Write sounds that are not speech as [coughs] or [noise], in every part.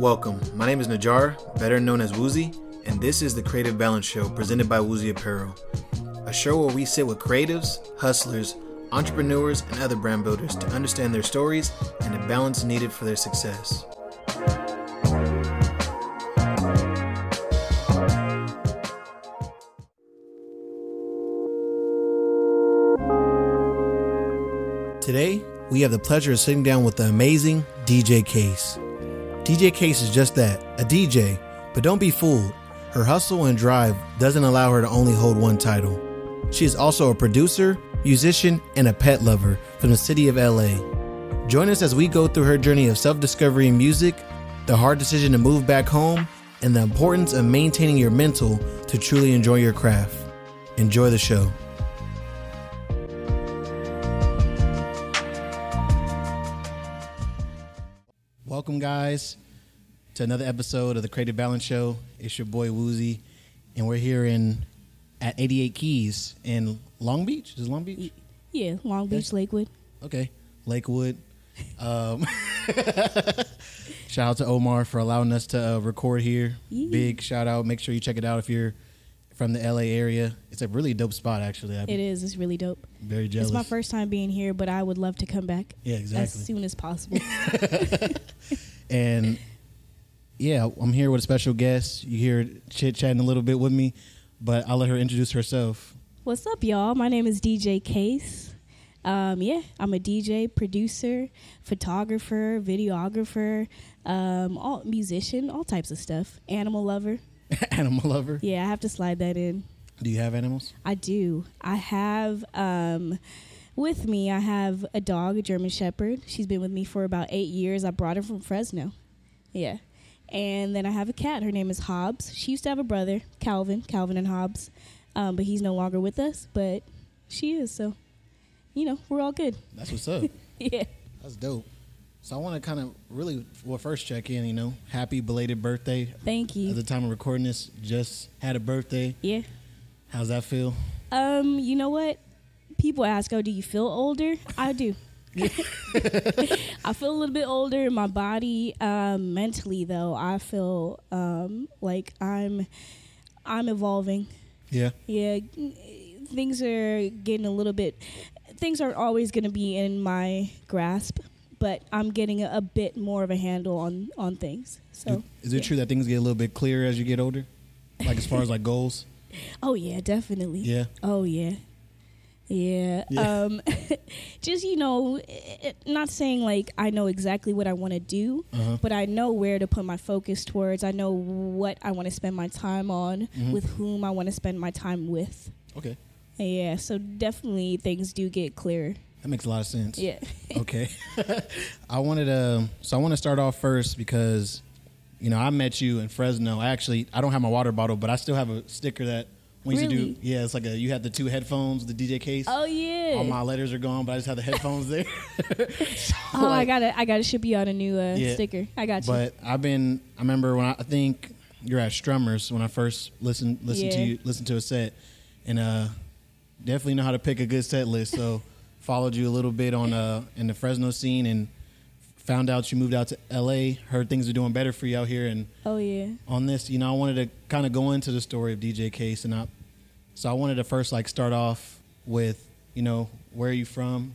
Welcome. My name is Najar, better known as Wuzi, and this is the Creative Balance Show presented by Wuzi Apparel. A show where we sit with creatives, hustlers, entrepreneurs, and other brand builders to understand their stories and the balance needed for their success. Today, we have the pleasure of sitting down with the amazing DJ Kase. DJ Kase is just that, a DJ, but don't be fooled. Her hustle and drive doesn't allow her to only hold one title. She is also a producer, musician, and a pet lover from the city of LA. Join us as we go through her journey of self discovery in music, the hard decision to move back home, and the importance of maintaining your mental to truly enjoy your craft. Enjoy the show. Guys, to another episode of the Creative Balance Show. It's your boy Wuzi, and we're here in at 88 Keys in Long Beach. Is it Long Beach? Yeah, Long Beach, Lakewood. Okay, Lakewood. Um, [laughs] shout out to Omar for allowing us to uh, record here. Yeah. Big shout out. Make sure you check it out if you're from the LA area. It's a really dope spot, actually. I'm It is. It's really dope. very jealous. It's my first time being here, but I would love to come back Yeah, exactly. as soon as possible. [laughs] [laughs] And yeah, I'm here with a special guest. You hear chit chatting a little bit with me, but I'll let her introduce herself. What's up, y'all? My name is DJ Kase. Um, yeah, I'm a DJ, producer, photographer, videographer, um, all musician, all types of stuff. Animal lover. [laughs] Animal lover. Yeah, I have to slide that in. Do you have animals? I do. I have um, with me. I have a dog, a German Shepherd. She's been with me for about eight years. I brought her from Fresno. Yeah, and then I have a cat. Her name is Hobbs. She used to have a brother, Calvin, Calvin and Hobbs, um, but he's no longer with us. But she is. So, you know, we're all good. That's what's up. [laughs] yeah. That's dope. So I want to kind of really, well, first check in. You know, happy belated birthday. Thank you. At you. the time of recording this, just had a birthday. Yeah. How's that feel? Um. You know what? People ask, "Oh, do you feel older?" I do. [laughs] I feel a little bit older in my body. Um, mentally, though, I feel um, like I'm I'm evolving. Yeah. Yeah, things are getting a little bit. Things aren't always going to be in my grasp, but I'm getting a, a bit more of a handle on on things. So, Is it yeah. true that things get a little bit clearer as you get older? Like as far as like goals? [laughs] oh yeah, definitely. Yeah. Oh yeah. Yeah. Yeah. Um [laughs] just you know, eh, not saying like I know exactly what I want to do, Uh-huh. but I know where to put my focus towards. I know what I want to spend my time on, Mhm. with whom I want to spend my time with. Okay. Yeah, so definitely things do get clearer. That makes a lot of sense. Yeah. [laughs] okay. [laughs] I wanted to, so I want to start off first because, you know, I met you in Fresno. I actually, I don't have my water bottle, but I still have a sticker that we used to do. Yeah, it's like a, you had the two headphones, the DJ Kase. Oh yeah. All my letters are gone, but I just have the headphones there. [laughs] So, oh, I gotta I gotta ship you out a new uh, Yeah. sticker. I got you. But I've been, I remember when I, I think you're at Strummers when I first listened, listened to you, listened to a set and, uh, definitely know how to pick a good set list. So [laughs] followed you a little bit on, uh, in the Fresno scene and found out you moved out to LA, heard things are doing better for you out here. And oh yeah. on this, you know, I wanted to kind of go into the story of DJ Kase and I, so I wanted to first like start off with, you know, where are you from?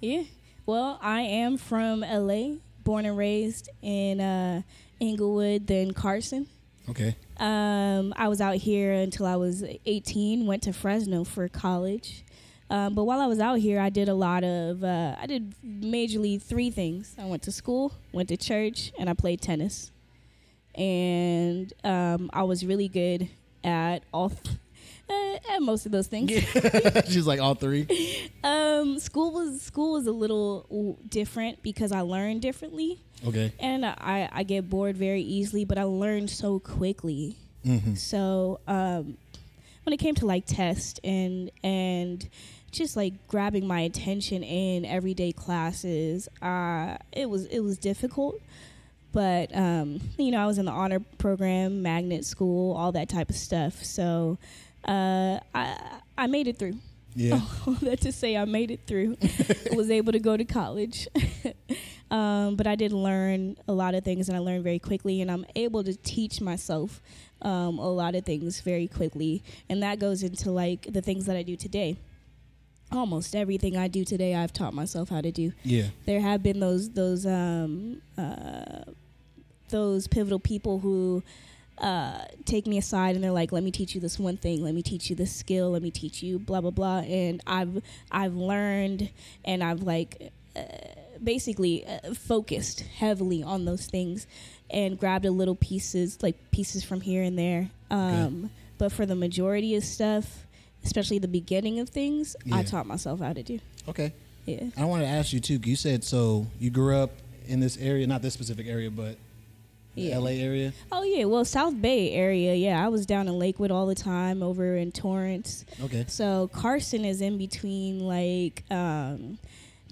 Yeah. Well, I am from LA, born and raised in uh, Inglewood, then Carson. Okay. Um, I was out here until I was 18. Went to Fresno for college. Um, but while I was out here, I did a lot of. Uh, I did majorly three things. I went to school, went to church, and I played tennis. And um, I was really good at all, th- uh, [laughs] at most of those things. [laughs] She's like all three. [laughs] Um, school was school was a little different because I learned differently, Okay. and I I get bored very easily, but I learned so quickly. Mm-hmm. So um, when it came to like test and and just like grabbing my attention in everyday classes, uh, it was it was difficult. But um, you know, I was in the honor program, magnet school, all that type of stuff. So uh, I I made it through. Yeah. [laughs] All that to say, I made it through. [laughs] was able to go to college. [laughs] Um, but I did learn a lot of things, and I learned very quickly, and I'm able to teach myself um, a lot of things very quickly, and that goes into like the things that I do today. Almost everything I do today, I've taught myself how to do. Yeah. There have been those those um, uh, those pivotal people who uh, take me aside and they're like, "Let me teach you this one thing. Let me teach you this skill. Let me teach you blah blah blah." And I've I've learned and I've like uh, basically uh, focused heavily on those things and grabbed a little pieces like pieces from here and there. Um, But for the majority of stuff, especially the beginning of things, I taught myself how to do. Okay. Yeah. I want to ask you too. You said so. You grew up in this area, not this specific area, but the Yeah. L.A. area. Oh yeah, well South Bay area, yeah. I was down in Lakewood all the time, over in Torrance. Okay. So Carson is in between like um,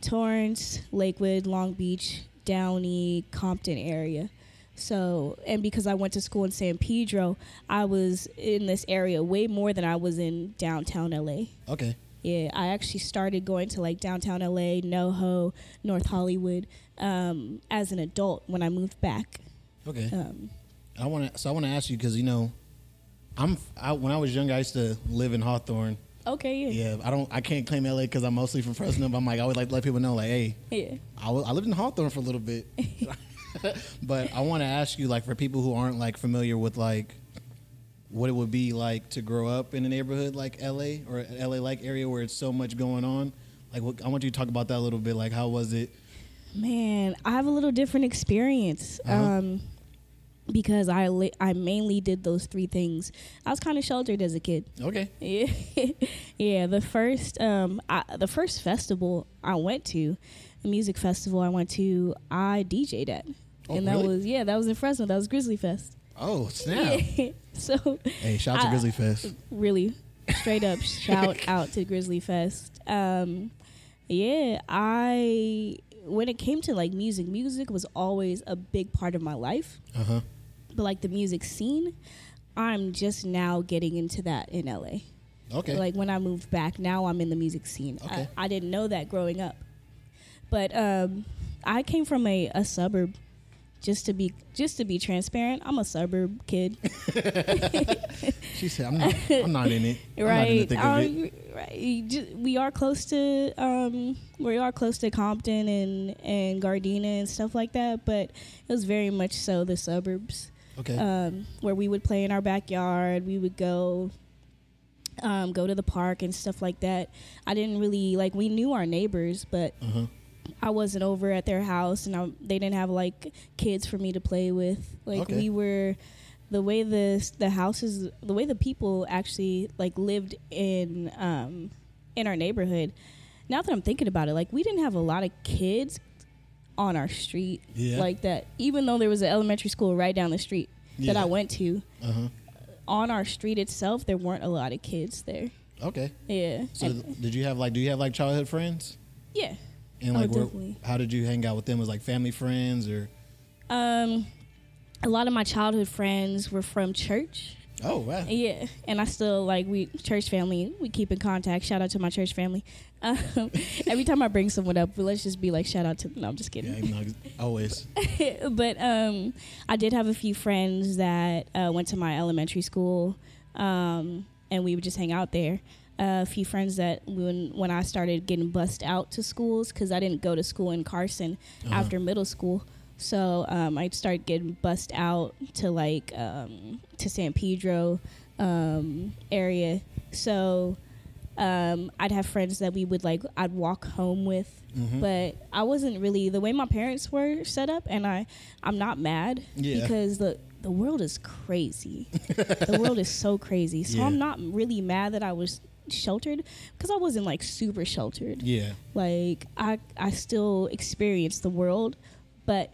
Torrance, Lakewood, Long Beach, Downey, Compton area. So and because I went to school in San Pedro, I was in this area way more than I was in downtown LA. Okay. Yeah, I actually started going to like downtown LA, NoHo, North Hollywood um, as an adult when I moved back. Okay. Um, I want to. So I want to ask you because you know, I'm. I, when I was young, I used to live in Hawthorne. okay, yeah. Yeah. I don't. I can't claim L.A. because I'm mostly from Fresno. But I'm like, I always like to let people know, like, hey, Yeah. I, wa- I lived in Hawthorne for a little bit. [laughs] [laughs] but I want to ask you, like, for people who aren't like familiar with like what it would be like to grow up in a neighborhood like LA or LA like area where it's so much going on. Like, what, I want you to talk about that a little bit. Like, how was it? Man, I have a little different experience Uh-huh. um, because I li- I mainly did those three things. I was kind of sheltered as a kid. Okay. Yeah, [laughs] yeah. The first um, I, the first festival I went to, a music festival I went to, I DJ'd at, Oh, and that really? was yeah, that was in Fresno. That was Grizzly Fest. Oh snap! [laughs] so Hey, shout out to Grizzly Fest. really straight up [laughs] shout out to Grizzly Fest. Um, yeah, I when it came to like music, music was always a big part of my life. Uh huh. But like the music scene, I'm just now getting into that in LA. Okay. Like when I moved back, now I'm in the music scene. Okay. I, I didn't know that growing up, but um, I came from a, a suburb. Just to be just to be transparent, I'm a suburb kid. [laughs] [laughs] she said, "I'm not. I'm not in it. I'm not in the right. Um, it." right. We are close to um, we are close to Compton and and Gardena and stuff like that, but it was very much so the suburbs Okay. um, where we would play in our backyard. We would go um, go to the park and stuff like that. I didn't really like we knew our neighbors, but Uh huh. I wasn't over at their house, and I, they didn't have like kids for me to play with. Like Okay. we were, the way the the houses, the way the people actually like lived in um, in our neighborhood. Now that I'm thinking about it, like we didn't have a lot of kids on our street Yeah. like that. Even though there was an elementary school right down the street that I went to, Uh huh. on our street itself, there weren't a lot of kids there. Okay. Yeah, So, And- did you have like? Do you have like childhood friends? yeah. And Oh, like, where, how did you hang out with them? Was like family friends or? Um, a lot of my childhood friends were from church. Oh wow. Yeah, and I still like we church family. We keep in contact. Shout out to my church family. [laughs] Um, every time I bring someone up, let's just be like, shout out to. No, I'm just Yeah, kidding. no, always. [laughs] but um, I did have a few friends that uh, went to my elementary school, um, and we would just hang out there. A few friends that when when I started getting bussed out to schools because I didn't go to school in Carson Uh-huh. after middle school, so um, I started getting bussed out to like um, to San Pedro um, area. So um, I'd have friends that we would like I'd walk home with, Mhm. but I wasn't really the way my parents were set up, and I I'm not mad Yeah. because the the world is crazy. the world is so crazy. So Yeah. I'm not really mad that I was sheltered because I wasn't like super sheltered. Yeah. Like I I still experienced the world, but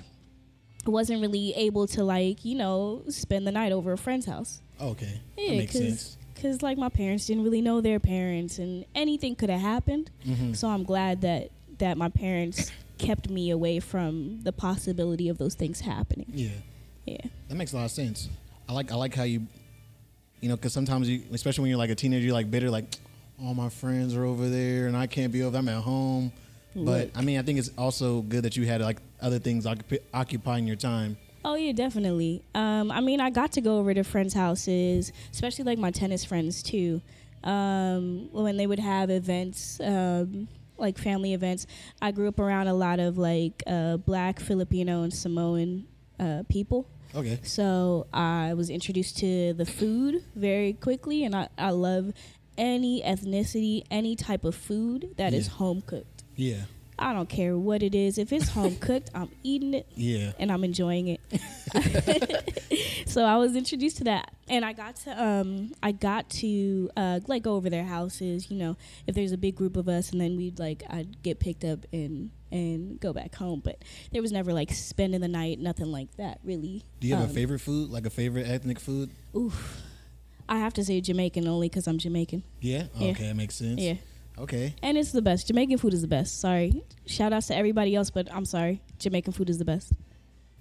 I wasn't really able to like you know spend the night over a friend's house. Okay. that Yeah, makes sense. because like my parents didn't really know their parents, and anything could have happened. Mhm. So I'm glad that that my parents kept me away from the possibility of those things happening. Yeah. Yeah. That makes a lot of sense. I like I like how you, you know, because sometimes you, especially when you're like a teenager, you're like bitter, like all my friends are over there and I can't be over. I'm at home. But I mean, I think it's also good that you had like other things occup- occupying your time. Oh yeah, definitely. Um, I mean, I got to go over to friends' houses, especially like my tennis friends too. Um, when they would have events, um, like family events, I grew up around a lot of like uh, Black, Filipino, and Samoan uh, people. Okay. So I was introduced to the food very quickly, and I, I love any ethnicity, any type of food that is Yeah. home cooked. Yeah. I don't care what it is. If it's home [laughs] cooked, I'm eating it Yeah. and I'm enjoying it. [laughs] so I was introduced to that, and I got to um I got to uh like go over their houses. You know, if there's a big group of us, and then we'd like I'd get picked up and and go back home. But there was never like spending the night, nothing like that. Really. Do you have Um, a favorite food, like a favorite ethnic food? Oof. I have to say Jamaican only because I'm Jamaican. Yeah. Yeah. Okay, that makes sense. Yeah. Okay. And it's the best. Jamaican food is the best. Sorry. Shout outs to everybody else, but I'm sorry. Jamaican food is the best.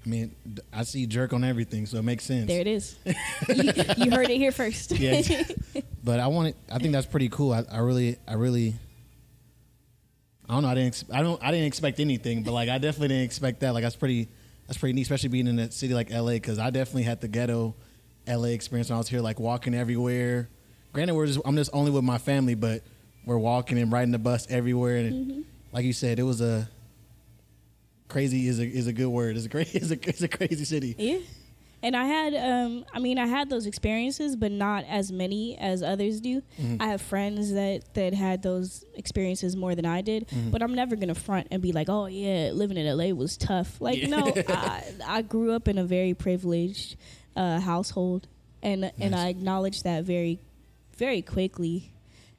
I mean, I see jerk on everything, so it makes sense. There it is. [laughs] you, you heard it here first. Yeah. [laughs] but I want it. I think that's pretty cool. I, I really, I really. I don't know. I didn't. Ex- I don't. I didn't expect anything, but like I definitely didn't expect that. Like that's pretty. That's pretty neat, especially being in a city like LA, because I definitely had the ghetto LA experience when I was here, like walking everywhere. Granted, we're just, I'm just only with my family, but we're walking and riding the bus everywhere, and mm-hmm. like you said, it was a crazy is a is a good word. It's a crazy [laughs] is a, it's a crazy city. Yeah. And I had, um, I mean, I had those experiences, but not as many as others do. I have friends that that had those experiences more than I did, but I'm never gonna front and be like, "Oh yeah, living in LA was tough." Like, Yeah. no, [laughs] I, I grew up in a very privileged uh, household, and and I acknowledge that very, very quickly.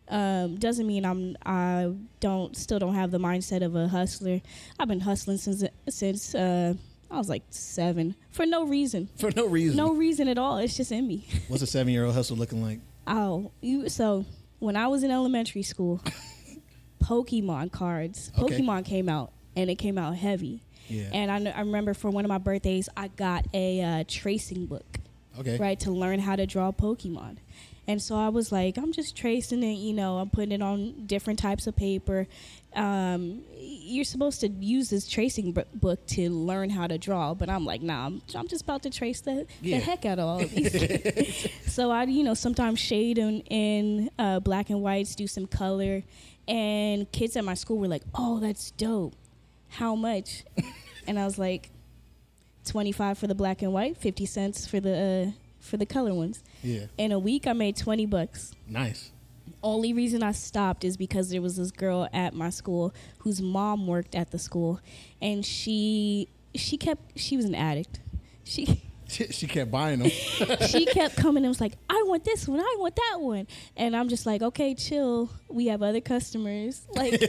Um, doesn't mean I'm I don't still don't have the mindset of a hustler. I've been hustling since since uh, I was like seven for no reason. For no reason. No reason at all. It's just in me. [laughs] What's a seven year old hustle looking like? Oh, you so when I was in elementary school, [laughs] Pokemon cards. Okay. Pokemon came out and it came out heavy. Yeah. And I, kn- I remember for one of my birthdays, I got a uh, tracing book, okay. right, to learn how to draw Pokemon. And so I was like, I'm just tracing it, you know, I'm putting it on different types of paper. Um, you're supposed to use this tracing bu- book to learn how to draw, but I'm like, nah, I'm, I'm just about to trace the, Yeah. the heck out of all of [laughs] these. so I, you know, sometimes shade in, in uh, black and whites, do some color. And kids at my school were like, oh, that's dope. How much? and I was like, 25 for the black and white, 50 cents for the uh, for the color ones. Yeah. In a week, I made 20 bucks. Nice. Only reason I stopped is because there was this girl at my school whose mom worked at the school, and she she kept she was an addict. She She, she kept buying them. [laughs] she kept coming and was like, I want this one, I want that one. And I'm just like, okay, chill. We have other customers. [laughs] Like,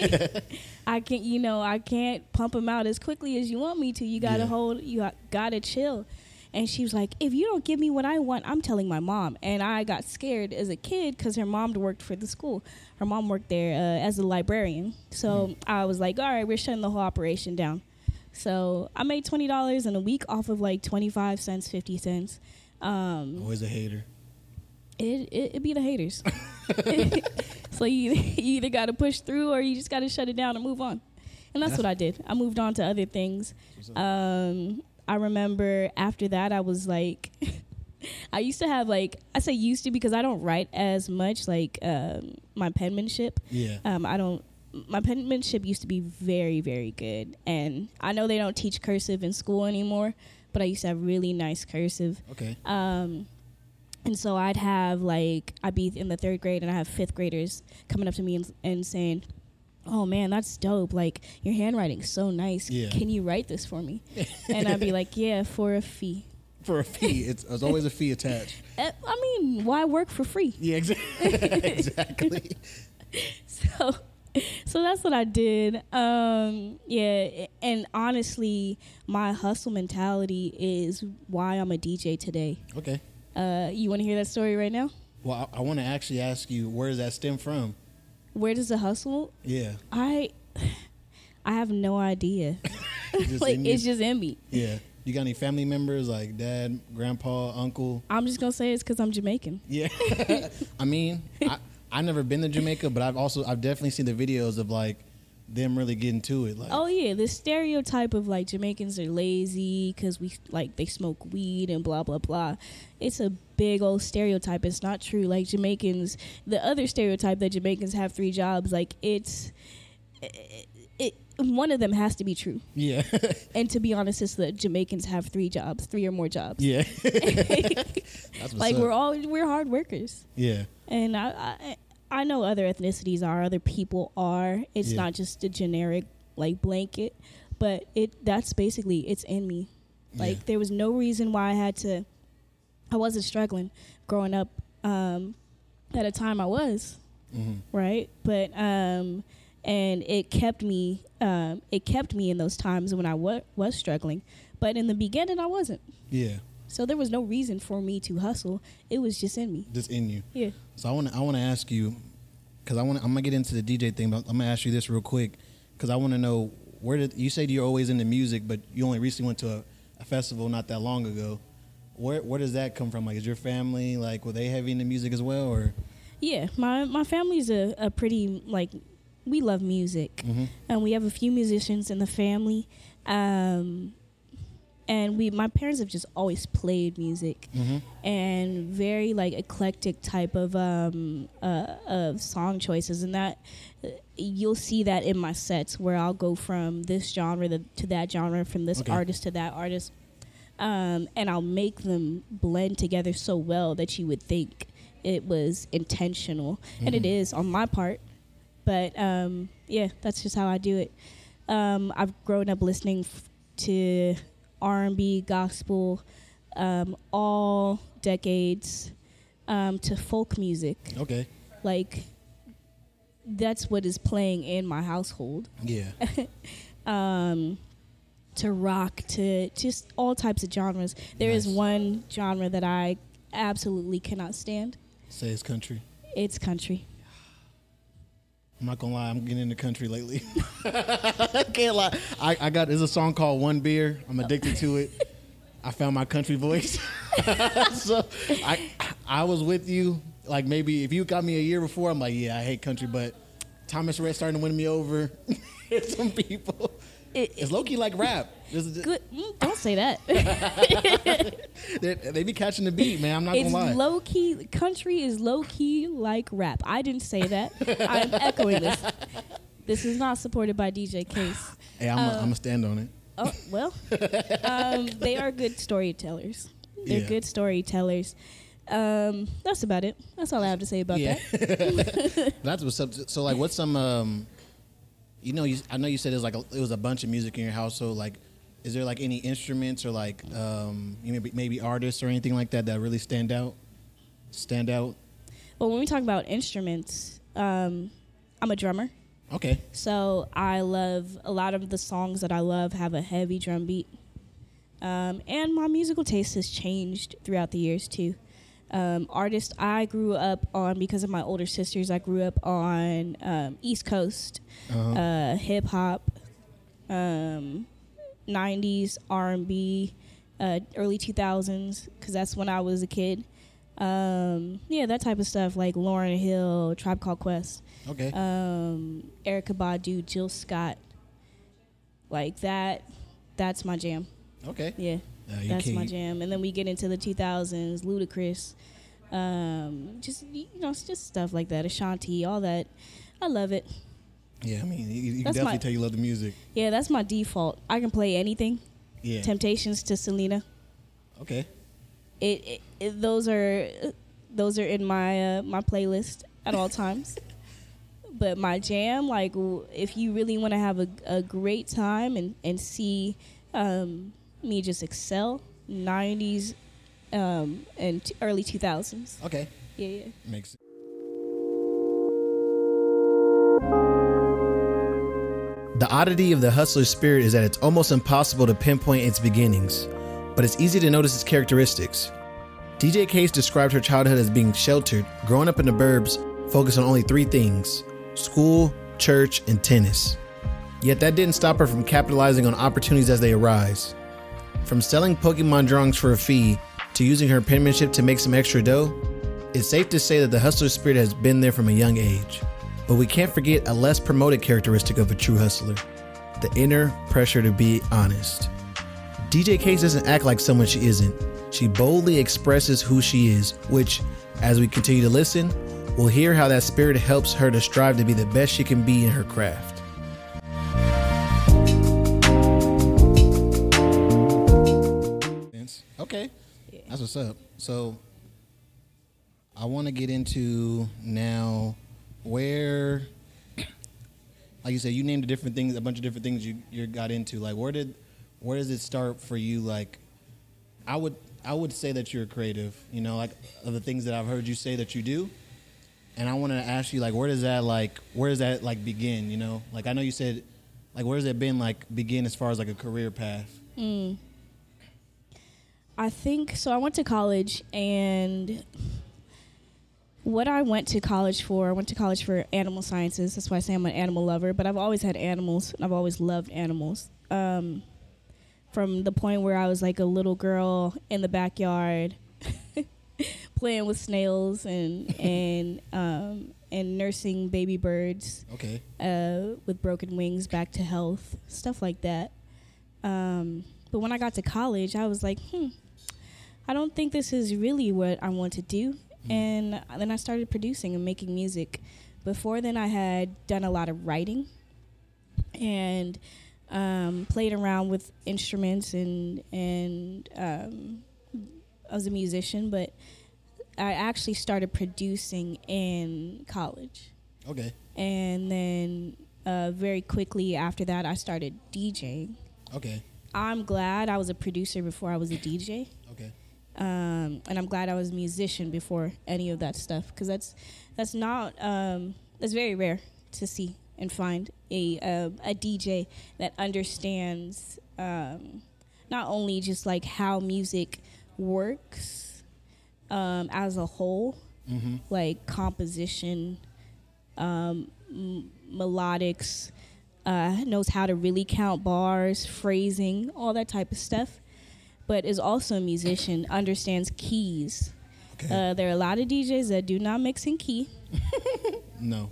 I can't, you know, I can't pump them out as quickly as you want me to. You gotta Yeah. hold, you got- gotta chill. And she was like, if you don't give me what I want, I'm telling my mom. And I got scared as a kid because her mom worked for the school. Her mom worked there uh, as a librarian. So I was like, all right, we're shutting the whole operation down. So I made twenty dollars in a week off of like twenty five cents, fifty cents. Um, Always a hater. it, it it be the haters. [laughs] [laughs] so you, you either got to push through or you just got to shut it down and move on. And that's what I did. I moved on to other things. Um, I remember after that, I was like, [laughs] I used to have like I say used to because I don't write as much. Like um, my penmanship, Yeah. um, I don't. My penmanship used to be very, very good, and I know they don't teach cursive in school anymore, but I used to have really nice cursive. Okay. Um, and so I'd have like I'd be in the third grade, and I have fifth graders coming up to me and, and saying, "Oh man, that's dope! Like your handwriting's so nice. Yeah. Can you write this for me?" [laughs] and I'd be like, "Yeah, for a fee." For a fee, it's there's always a fee attached. Uh, [laughs] I mean, why work for free? Yeah, exa- [laughs] exactly. so so that's what I did. Um, yeah, and honestly, my hustle mentality is why I'm a DJ today. Okay. Uh, you want to hear that story right now? Well, I, I want to actually ask you, where does that stem from? Where does the hustle? Yeah. I I have no idea. [laughs] [laughs] Like it's just in me. Yeah. You got any family members like dad, grandpa, uncle? I'm just gonna say it's because I'm Jamaican. Yeah. [laughs] I mean, I I've never been to Jamaica, but I've also I've definitely seen the videos of like them really getting to it. Like, Oh yeah, the stereotype of like Jamaicans are lazy because we like they smoke weed and blah blah blah. It's a big old stereotype. It's not true. Like Jamaicans, the other stereotype that Jamaicans have three jobs, like it's it, it one of them has to be true. yeah, [laughs] And to be honest, it's that Jamaicans have three jobs, three or more jobs. yeah. [laughs] Like up. we're all we're hard workers. yeah, And I, I I know other ethnicities are, other people are. It's Yeah. not just a generic like blanket, but it that's basically it's in me. Like Yeah. there was no reason why I had to. I wasn't struggling growing up. Um, at a time I was hmm right, but um, and it kept me. Um, it kept me in those times when I wa- was struggling. But in the beginning, I wasn't. yeah. So there was no reason for me to hustle. It was just in me. Just in you. Yeah. So I want to I want to ask you because I want I'm gonna get into the DJ thing, but I'm gonna ask you this real quick because I want to know where did you said you're always into music, but you only recently went to a, a festival not that long ago. Where where does that come from? Like, is your family like were they heavy into music as well, or Yeah, my my family's a, a pretty like we love music, Mhm. and we have a few musicians in the family, um, and we my parents have just always played music Mhm. and very like eclectic type of um uh of song choices, and that uh, you'll see that in my sets where I'll go from this genre to, to that genre, from this Okay. artist to that artist. Um, and I'll make them blend together so well that you would think it was intentional, and it Mhm. is on my part. But um, yeah, that's just how I do it. Um, I've grown up listening f- to R and B, gospel, um, all decades, um, to folk music. okay, Like that's what is playing in my household. yeah, [laughs] Um, to rock, to just all types of genres. There is Nice. one genre that I absolutely cannot stand. say it's country. It's country. I'm not gonna lie, I'm getting into country lately. I [laughs] [laughs] can't lie. I, I got there's a song called One Beer. I'm addicted to it. I found my country voice. [laughs] so I I was with you. Like maybe if you got me a year before, I'm like, yeah, I hate country, but Thomas Rhett starting to win me over. Some people. It, It's low key like rap. Good. mm, Don't say that. [laughs] they, they be catching the beat, man. I'm not it's gonna lie. low key. Country is low key like rap. I didn't say that. I'm [laughs] echoing this. This is not supported by DJ Kase. hey, I'm uh, gonna stand on it. Oh well, um, they are good storytellers. They're Yeah. good storytellers. Um, that's about it. That's all I have to say about Yeah. that. [laughs] That's what's up. So like, what's some? You know, you, I know you said it was like a, it was a bunch of music in your house. So like, is there like any instruments or like um, you maybe maybe artists or anything like that that really stand out? Stand out. Well, when we talk about instruments, um, I'm a drummer. Okay. So I love a lot of the songs that I love have a heavy drum beat. Um, and my musical taste has changed throughout the years too. Um, artists I grew up on because of my older sisters. I grew up on um, East Coast Uh-huh. uh, hip hop, um, '90s R and B, uh, early 2000s because that's when I was a kid. Um, yeah, that type of stuff like Lauryn Hill, Tribe Called Quest okay. um, Erykah Badu, Jill Scott, like that. That's my jam. okay. Yeah, Uh, that's my jam. And then we get into the 2000s, Ludacris, um, just you know, it's just stuff like that. Ashanti, all that. I love it. Yeah, I mean, you, you can definitely my- tell you love the music. Yeah, that's my default. I can play anything. Yeah. Temptations to Selena. okay. It, it, it those are those are in my uh, my playlist at all [laughs] times. but my jam, like if you really want to have a, a great time and and see um, me just excel, '90s um, and t- early 2000s. Okay. Yeah, yeah. Makes sense. The oddity of the hustler spirit is that it's almost impossible to pinpoint its beginnings, but it's easy to notice its characteristics. DJ Kase described her childhood as being sheltered, growing up in the burbs, focused on only three things school, church, and tennis. Yet that didn't stop her from capitalizing on opportunities as they arise. From selling Pokemon drawings for a fee to using her penmanship to make some extra dough, it's safe to say that the hustler spirit has been there from a young age. But we can't forget a less promoted characteristic of a true hustler the inner pressure to be honest. DJ Kase doesn't act like someone she isn't. She boldly expresses who she is, which, as we continue to listen, we'll hear how that spirit helps her to strive to be the best she can be in her craft. That's what's up. So, I want to get into now where, like you said, you named different things, a bunch of different things you you got into. Like, where did, where does it start for you? Like, I would I would say that you're creative. You know, like of the things that I've heard you say that you do. And I want to ask you, like, where does that like, where does that like begin? You know, like I know you said, like, where does it been like begin as far as like a career path? Mm. I think so. I went to college, and what I went to college for, I went to college for animal sciences. That's why I say I'm an animal lover. But I've always had animals, and I've always loved animals. Um, from the point where I was like a little girl in the backyard, [laughs] playing with snails and [laughs] and um, and nursing baby birds Okay. uh, with broken wings back to health, stuff like that. Um, but when I got to college, I was like, hmm, I don't think this is really what I want to do. And then I started producing and making music. Before then, I had done a lot of writing and um, played around with instruments and and um, I was a musician, but I actually started producing in college Okay. and then uh, very quickly after that, I started DJing. Okay. I'm glad I was a producer before I was a DJ. Um, and I'm glad I was a musician before any of that stuff because that's that's not um, that's very rare to see and find a uh, a DJ that understands um, not only just like how music works um, as a whole, Mm-hmm. like composition, um, m- melodics, uh, knows how to really count bars, phrasing, all that type of stuff. But is also a musician, understands keys. Okay. Uh, there are a lot of DJs that do not mix in key. [laughs] no.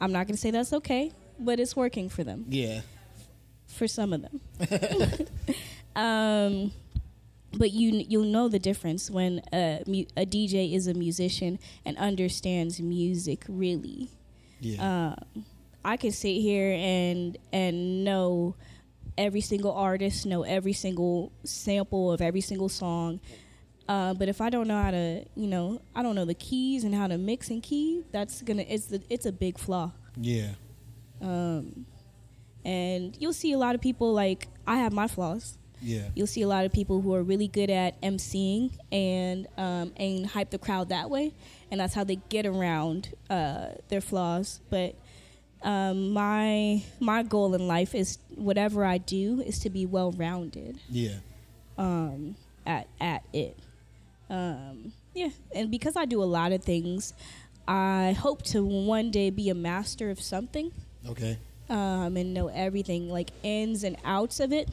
I'm not going to say that's okay, but it's working for them, Yeah. for some of them. [laughs] [laughs] um, but you you'll know the difference when a, a DJ is a musician and understands music really. Yeah. um, I can sit here and and know every single artist, know every single sample of every single song. Uh, but if I don't know how to, you know, I don't know the keys and how to mix and key, that's gonna it's the, it's a big flaw. yeah. Um, and you'll see a lot of people like I have my flaws. Yeah. You'll see a lot of people who are really good at emceeing and um, and hype the crowd that way, and that's how they get around uh, their flaws. But um, my my goal in life is whatever I do is to be well rounded Yeah. um, at at it. Um, yeah, and because I do a lot of things, I hope to one day be a master of something Okay. um, and know everything, like ins and outs of it.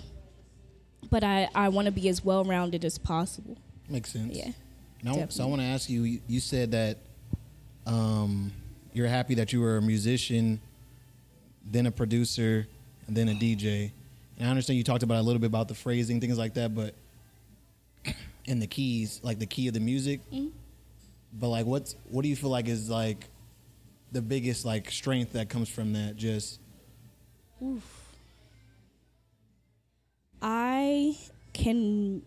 But I, I want to be as well rounded as possible. Makes sense. Yeah. Now, so I want to ask you. You said that um, you're happy that you were a musician, then a producer, and then a DJ. And I understand you talked about a little bit about the phrasing, things like that, but [clears throat] and the keys, like the key of the music. Mhm. But like, what's what do you feel like is like the biggest like strength that comes from that? Just I can.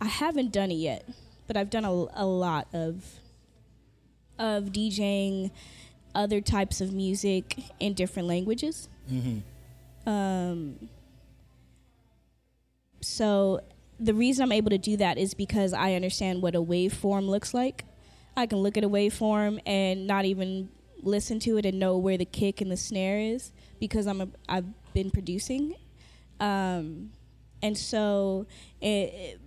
I haven't done it yet, but I've done a, a lot of of DJing other types of music in different languages. mm-hmm. Um, so the reason I'm able to do that is because I understand what a waveform looks like. I can look at a waveform and not even listen to it and know where the kick and the snare is because I'm a, I've been producing. Um, and so it, it-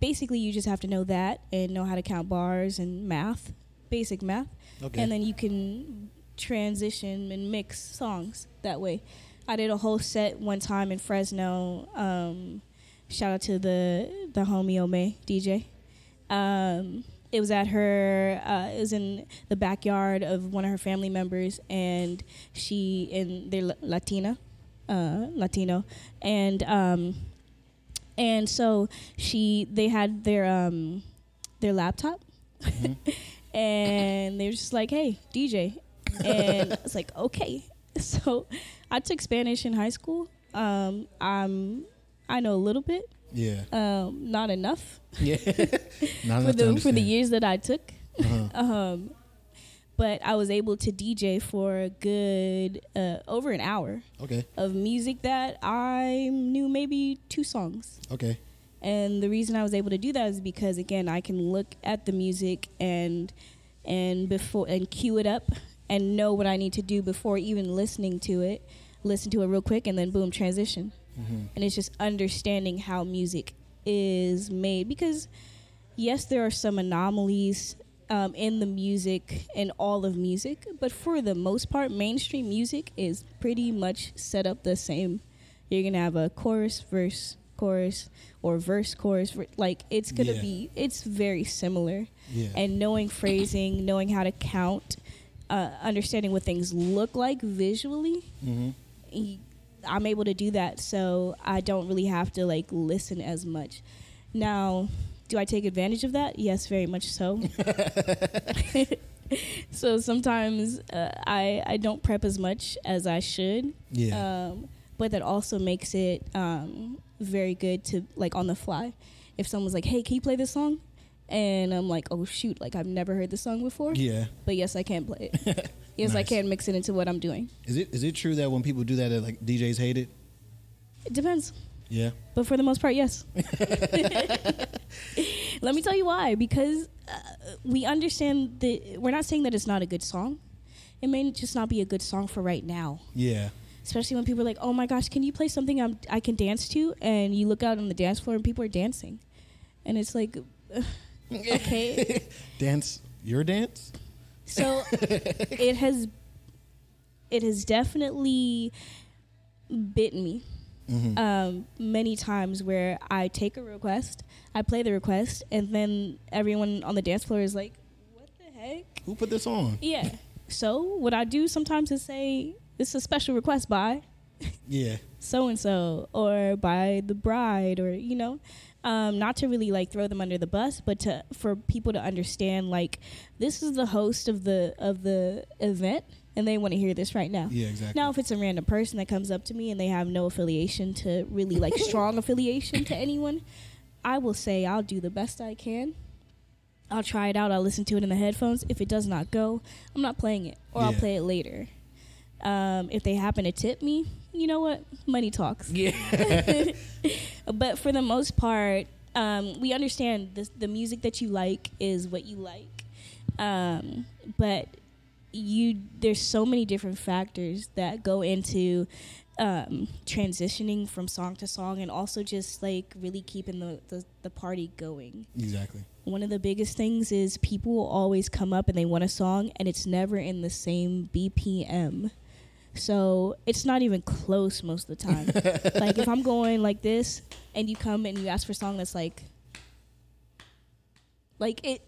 basically you just have to know that and know how to count bars and math, basic math okay, and then you can transition and mix songs that way. I did a whole set one time in Fresno. Um, shout out to the the homie Ome DJ. Um, it was at her. Uh, it was in the backyard of one of her family members, and she and they're Latina, uh, Latino, and um, and so she they had their um, their laptop, [laughs] and they were just like, "Hey, DJ," and I was like, "Okay." [laughs] So I took Spanish in high school. Um, I'm I know a little bit, Yeah. um, not enough [laughs] Yeah. Not for the for the years that I took. Uh-huh. Um, but I was able to DJ for a good uh, over an hour Okay. of music that I knew maybe two songs. Okay. And the reason I was able to do that is because again I can look at the music and and before and cue it up and know what I need to do before even listening to it. Listen to it real quick and then boom transition. Mm-hmm. And it's just understanding how music is made because yes there are some anomalies um, in the music and all of music but for the most part mainstream music is pretty much set up the same you're gonna have a chorus verse chorus or verse chorus like it's gonna Yeah. be it's very similar Yeah. and knowing phrasing knowing how to count uh, understanding what things look like visually mm-hmm. I'm able to do that, so I don't really have to like listen as much. Now, do I take advantage of that? Yes, very much so. [laughs] so sometimes uh, I I don't prep as much as I should, Yeah. um, but that also makes it um, very good to like on the fly. If someone's like, "Hey, can you play this song?" and I'm like, "Oh shoot, like I've never heard this song before," yeah. but yes, I can play it. [laughs] yes, I Nice. can mix it into what I'm doing. Is it is it true that when people do that, that like DJs hate it? It depends. Yeah. But for the most part, yes. [laughs] [laughs] Let me tell you why. Because uh, we understand that we're not saying that it's not a good song. It may just not be a good song for right now. Yeah. Especially when people are like, "Oh my gosh, can you play something I'm, I can dance to?" And you look out on the dance floor and people are dancing, and it's like, okay. [laughs] dance. Your dance. So [laughs] it has, it has definitely bitten me Mm-hmm. um, many times where I take a request, I play the request, and then everyone on the dance floor is like, "What the heck?" Who put this on? Yeah. [laughs] so what I do sometimes is say, "This is a special request by Yeah. so and so, or by the bride, or you know." Um, not to really like throw them under the bus, but to for people to understand like this is the host of the of the event, and they want to hear this right now. Yeah. Exactly. Now, if it's a random person that comes up to me and they have no affiliation to really like [laughs] strong affiliation to anyone, I will say I'll do the best I can. I'll try it out. I'll listen to it in the headphones. If it does not go, I'm not playing it, or I'll play it later. Um, if they happen to tip me, you know what? Money talks. Yeah. [laughs] but for the most part, um, we understand the the music that you like is what you like. Um, but you there's so many different factors that go into um, transitioning from song to song and also just like really keeping the, the, the party going. exactly. One of the biggest things is people will always come up and they want a song and it's never in the same BPM. So it's not even close most of the time. [laughs] like if I'm going like this and you come and you ask for a song that's like like it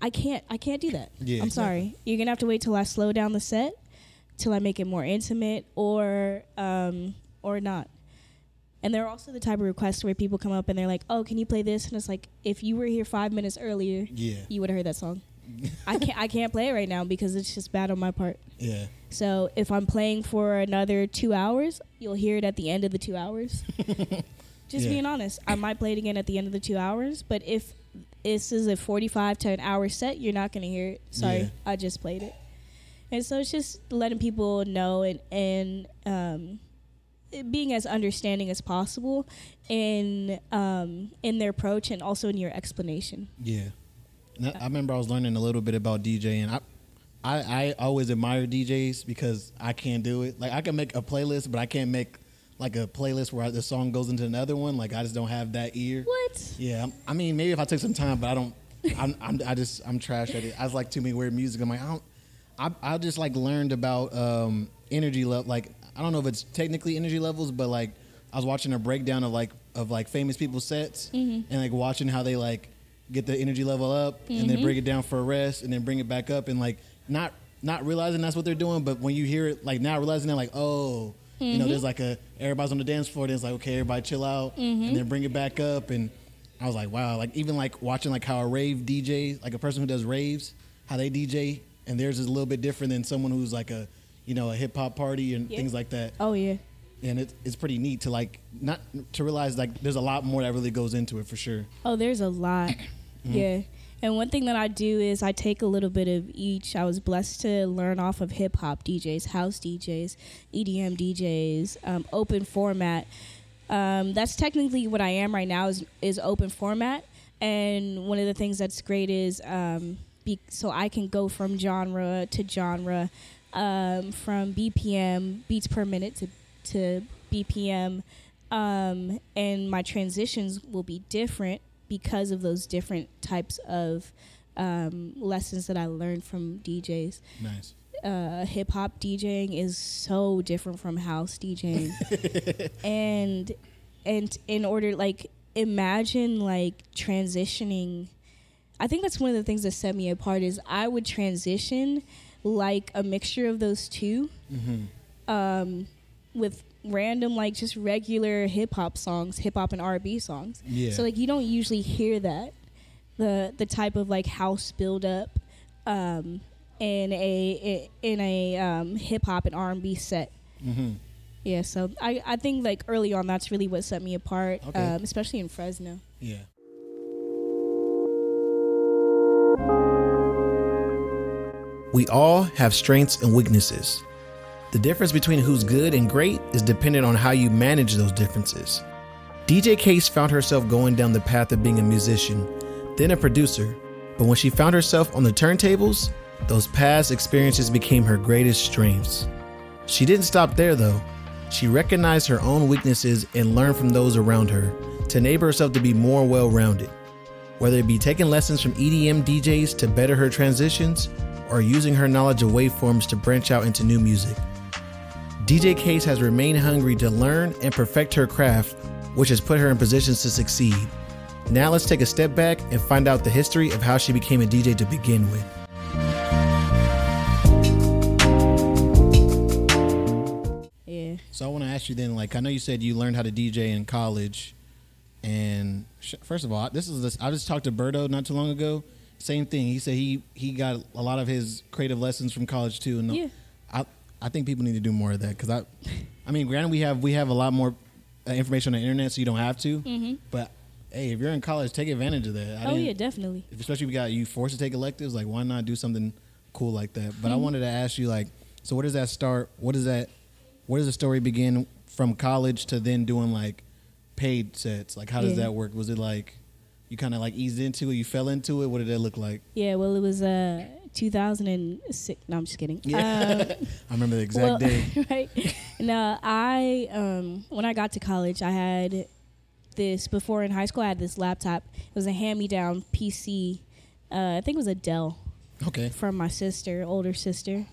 I can't I can't do that. Yeah, I'm sorry. You're gonna have to wait till I slow down the set till I make it more intimate or um or not. And there are also the type of requests where people come up and they're like, "Oh, can you play this?" And it's like, if you were here five minutes earlier, Yeah. you would have heard that song. I can't I can't play it right now because it's just bad on my part. Yeah. So if I'm playing for another two hours, you'll hear it at the end of the two hours. [laughs] Just Yeah. being honest, I might play it again at the end of the two hours, but if this is a 45 to an hour set, you're not going to hear it. Sorry, Yeah. I just played it. And so it's just letting people know and, and um, being as understanding as possible in um, in their approach and also in your explanation. Yeah. I, I remember I was learning a little bit about DJing. I, I I always admire DJs because I can't do it. Like I can make a playlist, but I can't make like a playlist where the song goes into another one. Like I just don't have that ear. What? Yeah, I'm- mean maybe if I took some time, but I don't. I'm, I'm I just I'm trash at it. I was like too many weird music. I'm like I don't. I I just like learned about um energy level. Like I don't know if it's technically energy levels, but like I was watching a breakdown of like of like famous people's sets and like watching how they like get the energy level up, and Mm-hmm. then bring it down for a rest, and then bring it back up, and like not not realizing that's what they're doing, but when you hear it, like now realizing they're like, oh, you Mm-hmm. know, there's like a everybody's on the dance floor, then it's like okay, everybody chill out, Mm-hmm. and then bring it back up, and I was like, wow, like even like watching like how a rave DJ, like a person who does raves, how they DJ, and theirs is a little bit different than someone who's like a you know a hip hop party and Yeah. things like that Oh yeah. and it, it's pretty neat to like not to realize like there's a lot more that really goes into it for sure. Oh, there's a lot. Yeah. And one thing that I do is I take a little bit of each. I was blessed to learn off of hip hop DJs, house DJs, EDM DJs, um, open format. Um, that's technically what I am right now is is open format. And one of the things that's great is um, be, so I can go from genre to genre, um, from BPM beats per minute to to BPM, um, and my transitions will be different because of those different types of um, lessons that I learned from DJs. Nice. Uh, Hip hop DJing is so different from house DJing, [laughs] and and in order like imagine like transitioning. I think that's one of the things that set me apart is I would transition like a mixture of those 2 Mm-hmm. um, with random like just regular hip hop songs, hip hop and R and B songs. Yeah. So like you don't usually hear that the the type of like house build up um, in a in a um, hip hop and R and B set. mm-hmm. Yeah, so I, I think like early on that's really what set me apart, Okay. um, especially in Fresno. Yeah. We all have strengths and weaknesses. The difference between who's good and great is dependent on how you manage those differences. DJ Kase found herself going down the path of being a musician, then a producer, but when she found herself on the turntables, those past experiences became her greatest strengths. She didn't stop there though. She recognized her own weaknesses and learned from those around her to enable herself to be more well rounded. Whether it be taking lessons from EDM DJs to better her transitions or using her knowledge of waveforms to branch out into new music. DJ Kase has remained hungry to learn and perfect her craft, which has put her in positions to succeed. Now let's take a step back and find out the history of how she became a DJ to begin with. Yeah. So I want to ask you then, like I know you said you learned how to DJ in college, and sh- first of all, this is this, I just talked to Berto not too long ago. Same thing. He said he he got a lot of his creative lessons from college too, and Yeah. I I think people need to do more of that because I, I mean, granted we have we have a lot more uh, information on the internet, so you don't have to. Mm-hmm. But hey, if you're in college, take advantage of that. I Oh yeah, definitely. especially if you got you forced to take electives, like why not do something cool like that? But I Mm-hmm. wanted to ask you, like, so where does that start? What does that? Where does the story begin from college to then doing like paid sets? Like, how does Yeah. that work? Was it like you kind of like eased into it? You fell into it? What did that look like? Yeah. Well, it was uh 2006. No, I'm just kidding. Yeah. Um, [laughs] I remember the exact well, day. [laughs] right. No, I um when I got to college, I had this before in high school. I had this laptop. It was a hand-me-down PC. Uh, I think it was a Dell Okay. from my sister, older sister,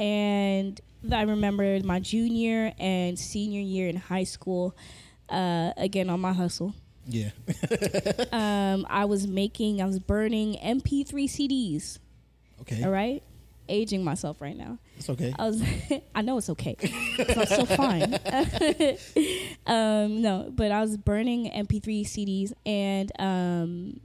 and I remember my junior and senior year in high school. Uh, again on my hustle. Yeah. [laughs] Um, I was making, I was burning MP3 CDs. Okay. All right, aging myself right now. It's okay. I was, [laughs] I know it's okay. [laughs] I'm still fine. [laughs] um, no, but I was burning MP3 CDs, and um,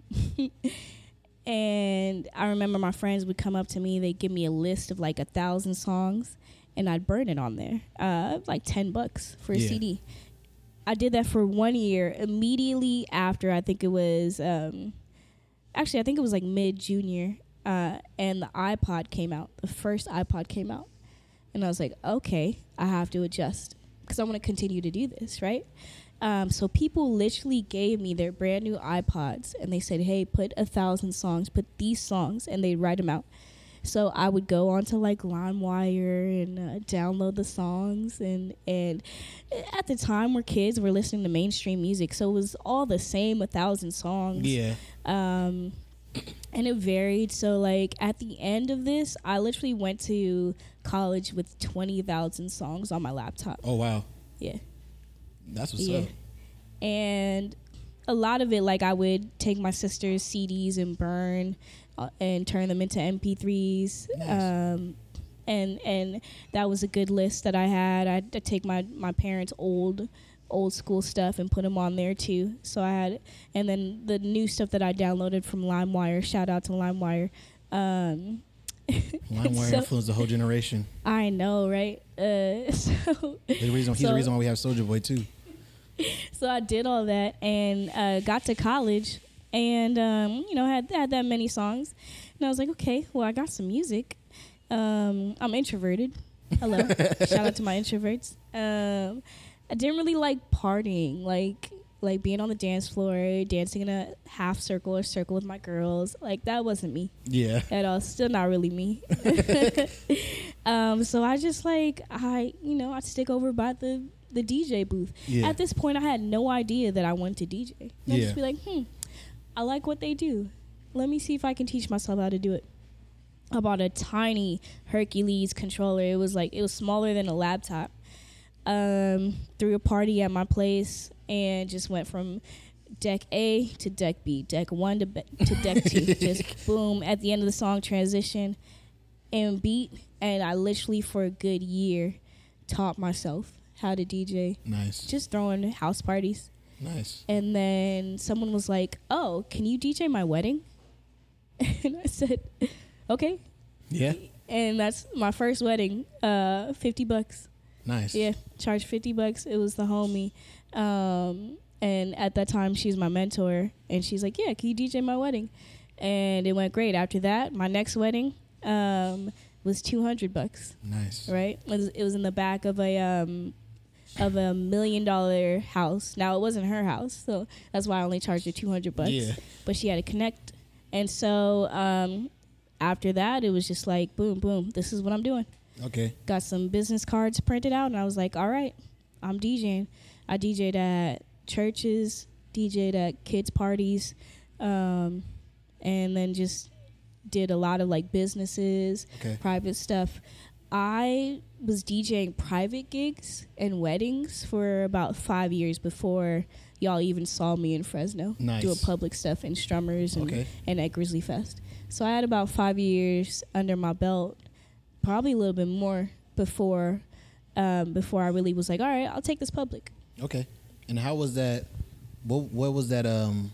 and I remember my friends would come up to me. They'd give me a list of like a thousand songs, and I'd burn it on there, uh, like ten bucks for a Yeah. CD. I did that for one year. Immediately after, I think it was, um, actually, I think it was like mid junior, uh, and the iPod came out. The first iPod came out, and I was like, okay, I have to adjust because I want to continue to do this, right? Um, so people literally gave me their brand new iPods, and they said, hey, put a thousand songs, put these songs, and they'd write them out. So I would go onto like LimeWire and uh, download the songs, and and at the time we're kids, we're listening to mainstream music, so it was all the same, a thousand songs Yeah. um and it varied so like at the end of this i literally went to college with 20000 songs on my laptop Oh wow. yeah That's what's Yeah. up. and a lot of it like I would take my sister's CDs and burn uh, and turn them into MP3s. Nice. Um, and and that was a good list that I had. I'd, I'd take my my parents' old old school stuff and put them on there too. So I had, and then the new stuff that I downloaded from LimeWire. Shout out to LimeWire. Um, [laughs] LimeWire So- influenced the whole generation. I know, right? Uh, [laughs] so The reason, he's So- the reason why we have Soulja Boy too. [laughs] so I did all that and uh, got to college and um, you know had had that many songs and I was like okay well I got some music um, I'm introverted hello shout out to my introverts um, I didn't really like partying like like being on the dance floor dancing in a half circle or circle with my girls like that wasn't me Yeah. at all. Still not really me. [laughs] [laughs] um, so I just like I, you know, I'd stick over by the the DJ booth. Yeah. At this point, I had no idea that I wanted to DJ. I'd Yeah. just be like, hmm, I like what they do. Let me see if I can teach myself how to do it. I bought a tiny Hercules controller. It was like it was smaller than a laptop. Um, threw a party at my place and just went from deck A to deck B, deck one to be- to deck two. [laughs] just boom at the end of the song transition and beat. And I literally for a good year taught myself how to DJ, Nice. just throwing house parties. Nice. And then someone was like, "Oh, can you DJ my wedding?" [laughs] and I said, "Okay." Yeah. And that's my first wedding. Uh, fifty bucks. Nice. Yeah, charged fifty bucks. It was the homie, um, and at that time she was my mentor, and she's like, "Yeah, can you DJ my wedding?" And it went great. After that, my next wedding um, was two hundred bucks. Nice. Right? It was, it was in the back of a um, of a million dollar house. Now it wasn't her house, so that's why I only charged her two hundred bucks. Yeah. But she had to connect, and so um, after that, it was just like boom, boom. This is what I'm doing Okay. got some business cards printed out, and I was like, all right, I'm DJing. I DJed at churches, DJed at kids' parties, um, and then just did a lot of like businesses, Okay. private stuff. I was DJing private gigs and weddings for about five years before y'all even saw me in Fresno Nice. doing public stuff in Strummers and, Okay. and at Grizzly Fest. So I had about five years under my belt, probably a little bit more before um, before I really was like, all right, I'll take this public. Okay. And how was that? What What was that? Um.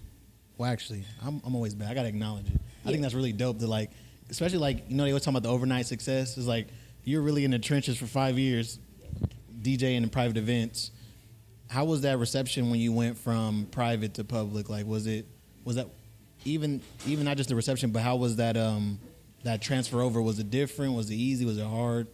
Well, actually, I'm I'm always bad. I gotta acknowledge it. I think that's really dope to like, especially like you know they were talking about the overnight success. It's like you're really in the trenches for five years, DJing in private events. How was that reception when you went from private to public? Like, was it was that even even not just the reception, but how was that um that transfer over? Was it different? Was it easy? Was it hard?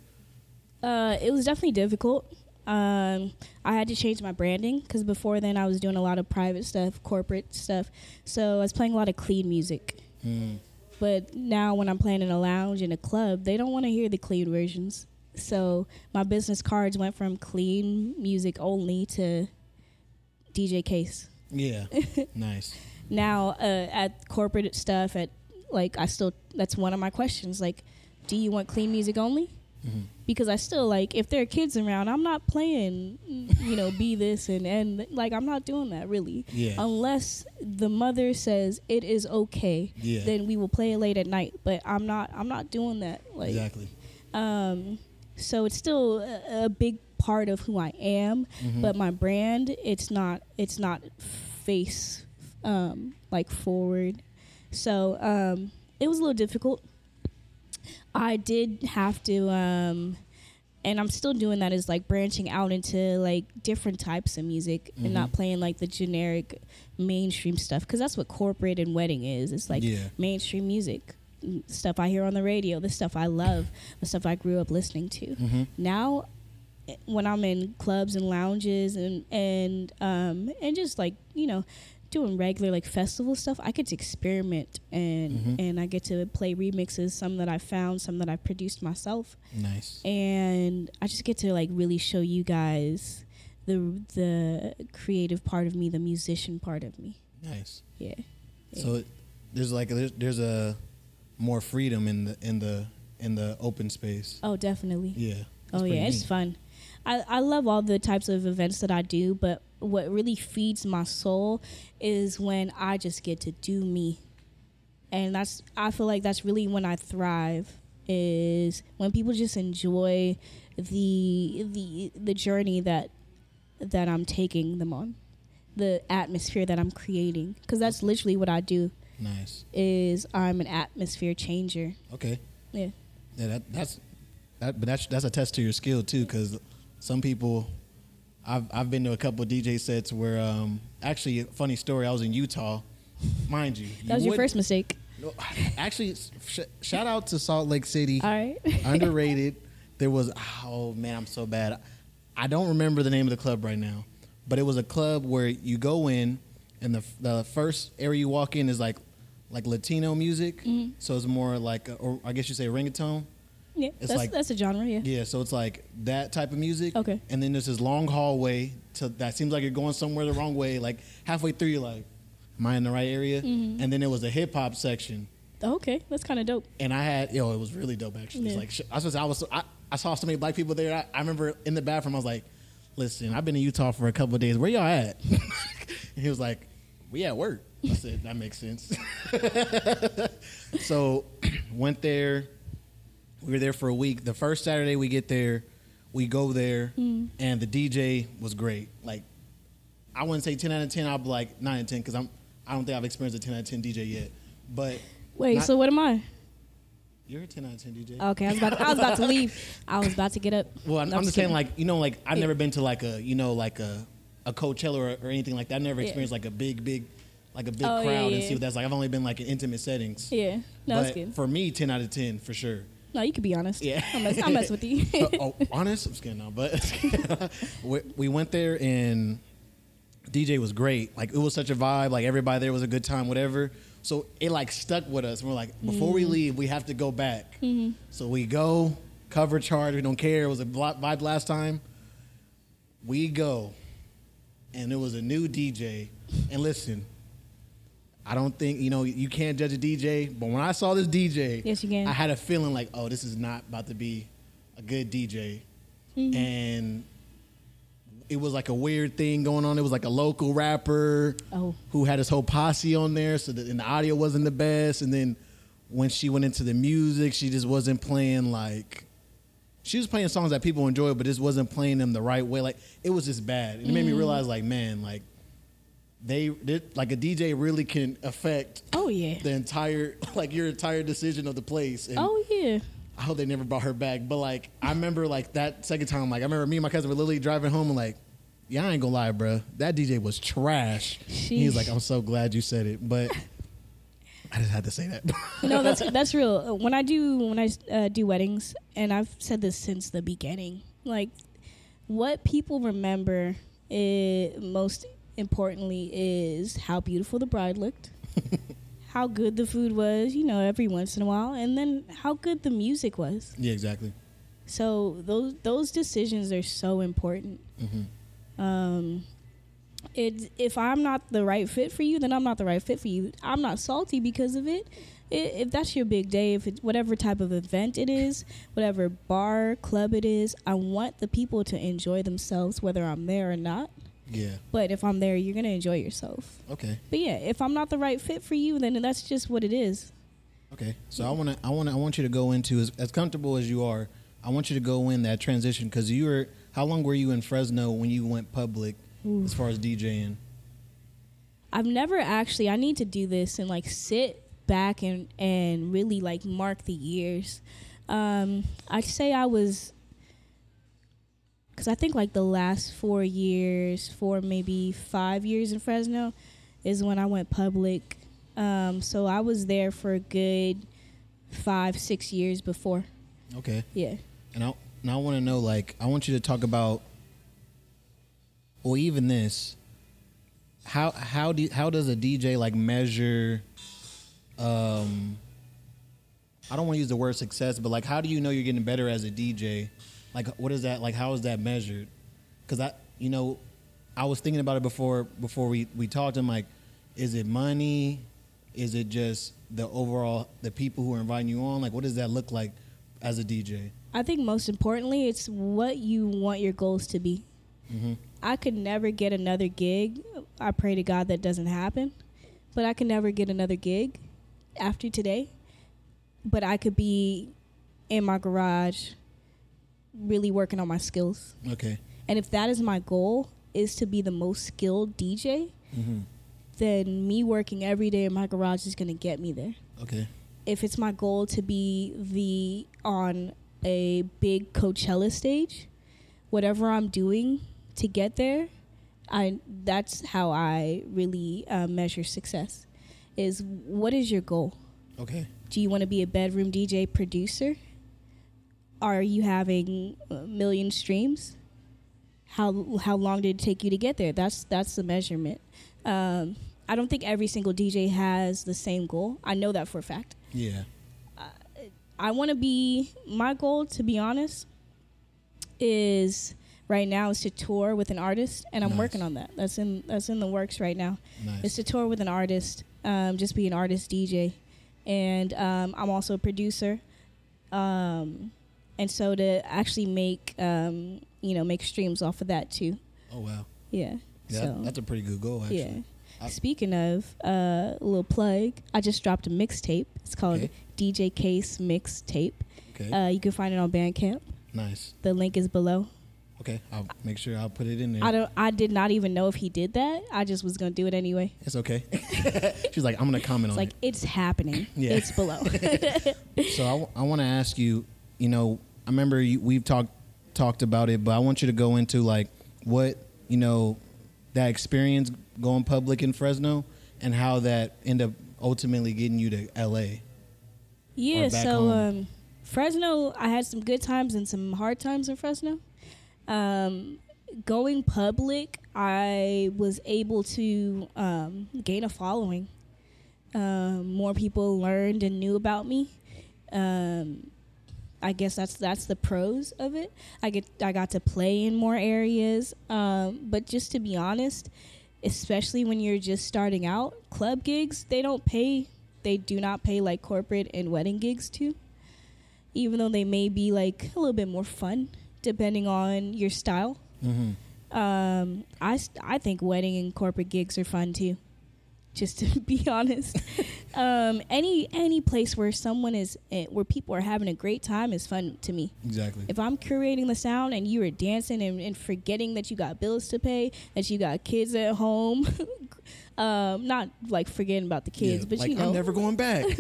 Uh, it was definitely difficult. Um, I had to change my branding because before then I was doing a lot of private stuff, corporate stuff. So I was playing a lot of clean music. Hmm. But now when I'm playing in a lounge in a club, they don't want to hear the clean versions. So my business cards went from clean music only to DJ Kase. Yeah. [laughs] nice. Now uh, at corporate stuff, at like I still that's one of my questions. Like, do you want clean music only? Mhm. Because I still like if there are kids around, I'm not playing. You know, be this and and like I'm not doing that really. Yeah. Unless the mother says it is okay, Yeah. then we will play it late at night. But I'm not. I'm not doing that. Like, exactly. um, so it's still a, a big part of who I am, mm-hmm. but my brand it's not it's not face um, like forward. So um, it was a little difficult. I did have to, um, and I'm still doing that. Is like branching out into like different types of music and not Mhm. playing like the generic mainstream stuff because that's what corporate and wedding is. It's like Yeah. mainstream music stuff I hear on the radio, the stuff I love, the stuff I grew up listening to. Mhm. Now, when I'm in clubs and lounges and and um and just like you know doing regular like festival stuff, I get to experiment and Mhm. and I get to play remixes, some that I found, some that I produced myself, Nice. and I just get to like really show you guys the the creative part of me, the musician part of me. Nice. Yeah. So there's like there's, there's a more freedom in the in the in the open space. Oh, definitely. Yeah. Oh yeah, pretty it's fun. I, I love all the types of events that I do, but what really feeds my soul is when I just get to do me. And that's I feel like that's really when I thrive is when people just enjoy the the the journey that that I'm taking them on. The atmosphere that I'm creating cuz that's literally what I do Nice. is I'm an atmosphere changer. Okay. Yeah. Yeah, that, that's that, but that's that's a test to your skill too, because some people, I've I've been to a couple of DJ sets where, um, actually, funny story. I was in Utah, mind you. That was you your would- first mistake. No, actually, sh- shout out to Salt Lake City. All right. [laughs] Underrated. There was oh man, I'm so bad. I don't remember the name of the club right now, but it was a club where you go in, and the the first area you walk in is like like Latino music, Mm-hmm. so it's more like, a, or I guess you say reggaeton. Yeah, It's that's like- that's a genre, yeah. Yeah, so it's like that type of music. Okay. And then there's this long hallway to that seems like you're going somewhere the wrong way. Like halfway through, you're like, "Am I in the right area?" Mm-hmm. And then there was a hip hop section, Okay, that's kind of dope. and I had yo, it was really dope actually. It's Yeah. like I was, I was, I, I saw so many black people there. I, I remember in the bathroom, I was like, "Listen, I've been in Utah for a couple of days. Where y'all at?" [laughs] and he was like, "We at work." I said, "That makes sense." [laughs] so [clears throat] went there. We were there for a week. The first Saturday we get there, we go there, mm. and the DJ was great. Like, I wouldn't say ten out of ten. I'll be like nine out of ten because I'm. I don't think I've experienced a ten out of ten DJ yet. But Wait, Not- so what am I? you're a ten out of ten DJ. Okay, I was about to, I was about to leave. I was about to get up. Well, I'm, I'm just saying, like you know, like I've never been to like a you know like a a Coachella or, or anything like that. I've never Yeah. experienced like a big, big, like a big Oh, crowd yeah, and see what that's like. I've only been like in intimate settings. Yeah, no, that's but good. for me, ten out of ten for sure. No, you could be honest. Yeah. I'll mess, I'll mess with you. [laughs] Uh, oh, honest, I'm just kidding now, but [laughs] we, we went there and DJ was great. Like it was such a vibe. Like everybody there was a good time, whatever. So it like stuck with us. And We're like, before we leave, we have to go back. So we go, cover charge. We don't care. It was a vibe last time. We go, and it was a new DJ. And listen, I don't think you know you can't judge a DJ, but when I saw this DJ, Yes, you can. I had a feeling like, oh, this is not about to be a good DJ, mm-hmm. and it was like a weird thing going on. It was like a local rapper Oh. who had his whole posse on there, so that and the audio wasn't the best. And then when she went into the music, she just wasn't playing like she was playing songs that people enjoy, but just wasn't playing them the right way. Like it was just bad. And it made me mm. realize, like, man, like they did like a DJ really can affect oh yeah. the entire [laughs] like your entire decision of the place. And Oh yeah. I hope they never brought her back. But like I remember like that second time, like I remember me and my cousin were literally driving home and like, yeah, I ain't gonna lie, bro. That DJ was trash. He's like, I'm so glad you said it, but I just had to say that. [laughs] No, that's that's real. When I do when I uh, do weddings, and I've said this since the beginning, like what people remember most importantly is how beautiful the bride looked, [laughs] how good the food was, you know, every once in a while, and then how good the music was. yeah, exactly. So those those decisions are so important. Um, it if I'm not the right fit for you, then I'm not the right fit for you. I'm not salty because of it. I if that's your big day, if it's whatever type of event it is, whatever bar club it is, I want the people to enjoy themselves, whether I'm there or not. Yeah. But if I'm there, you're gonna enjoy yourself. Okay. But yeah, if I'm not the right fit for you, then that's just what it is. Okay. So I wanna I wanna I want you to go into as, as comfortable as you are. I want you to go in that transition because you were how long were you in Fresno when you went public as far as DJing? I've never actually. I need to do this and like sit back and and really like mark the years. Um, I'd say I was because I think like the last four years, four maybe five years in Fresno, is when I went public. Um, so I was there for a good five six years before. Okay. Yeah. And I now I want to know like I want you to talk about or even this how how do how does a DJ like measure um I don't want to use the word success but like how do you know you're getting better as a DJ like what is that like how is that measured cuz I you know I was thinking about it before before we we talked I'm like is it money is it just the overall the people who are inviting you on like what does that look like as a DJ I think most importantly, it's what you want your goals to be. Mm-hmm. I could never get another gig. I pray to God that doesn't happen. But I could never get another gig after today. But I could be in my garage really working on my skills. Okay. And if that is my goal is to be the most skilled DJ, Mm-hmm. then me working every day in my garage is going to get me there. Okay. If it's my goal to be the on a big Coachella stage, whatever I'm doing to get there, I that's how I really uh, measure success. Is what is your goal? Okay. Do you want to be a bedroom DJ producer? Are you having a million streams? How how long did it take you to get there? That's that's the measurement. Um, I don't think every single DJ has the same goal. I know that for a fact. Yeah. I want to be my goal, to be honest, is right now is to tour with an artist, and I'm Nice. working on that. That's in that's in the works right now. Nice. Is to tour with an artist, um, just be an artist DJ, and um, I'm also a producer, um, and so to actually make um, you know make streams off of that too. oh wow. Yeah. Yeah, so that's a pretty good goal actually. yeah. I- Speaking of uh, a little plug, I just dropped a mixtape. It's called Okay. DJ Kase Mixtape. Okay. Uh, you can find it on Bandcamp. nice. The link is below. Okay. I'll make sure I'll put it in there. I don't. I did not even know if he did that. I just was gonna do it anyway. It's okay. [laughs] She's like, I'm gonna comment It's on like it's happening. [laughs] Yeah. It's below. [laughs] So I, want to ask you. You know, I remember you, we've talked talked about it, but I want you to go into like what you know that experience going public in Fresno and how that ended up ultimately getting you to L.A. yeah. So um, Fresno, I had some good times and some hard times in Fresno. Um, going public, I was able to um, gain a following. Um, more people learned and knew about me. Um, I guess that's that's the pros of it. I get I got to play in more areas. Um, but just to be honest, especially when you're just starting out, club gigs they don't pay. They do not pay like corporate and wedding gigs do. Even though they may be like a little bit more fun, depending on your style. Mm-hmm. Um, I I think wedding and corporate gigs are fun too. Just to [laughs] be honest, um, any any place where someone is eh, where people are having a great time is fun to me. Exactly. If I'm curating the sound and you are dancing and, and forgetting that you got bills to pay, that you got kids at home, [laughs] um, not like forgetting about the kids, Yeah, but like, you know, I'm never going back. [laughs]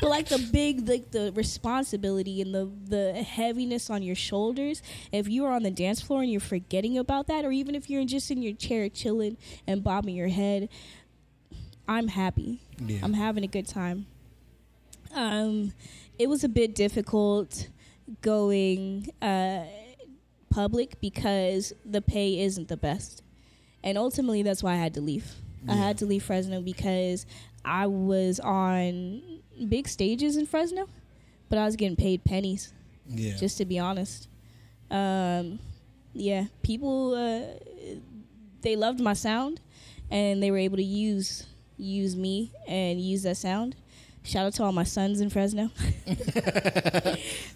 but like the big like the responsibility and the the heaviness on your shoulders if you are on the dance floor and you're forgetting about that or even if you're just in your chair chilling and bobbing your head i'm happy. Yeah. i'm having a good time. Um it was a bit difficult going uh public because the pay isn't the best. And ultimately that's why i had to leave. I had to leave fresno because i was on big stages in fresno but i was getting paid pennies yeah. just to be honest. Um yeah people uh they loved my sound and they were able to use use me and use that sound shout out to all my sons in fresno [laughs]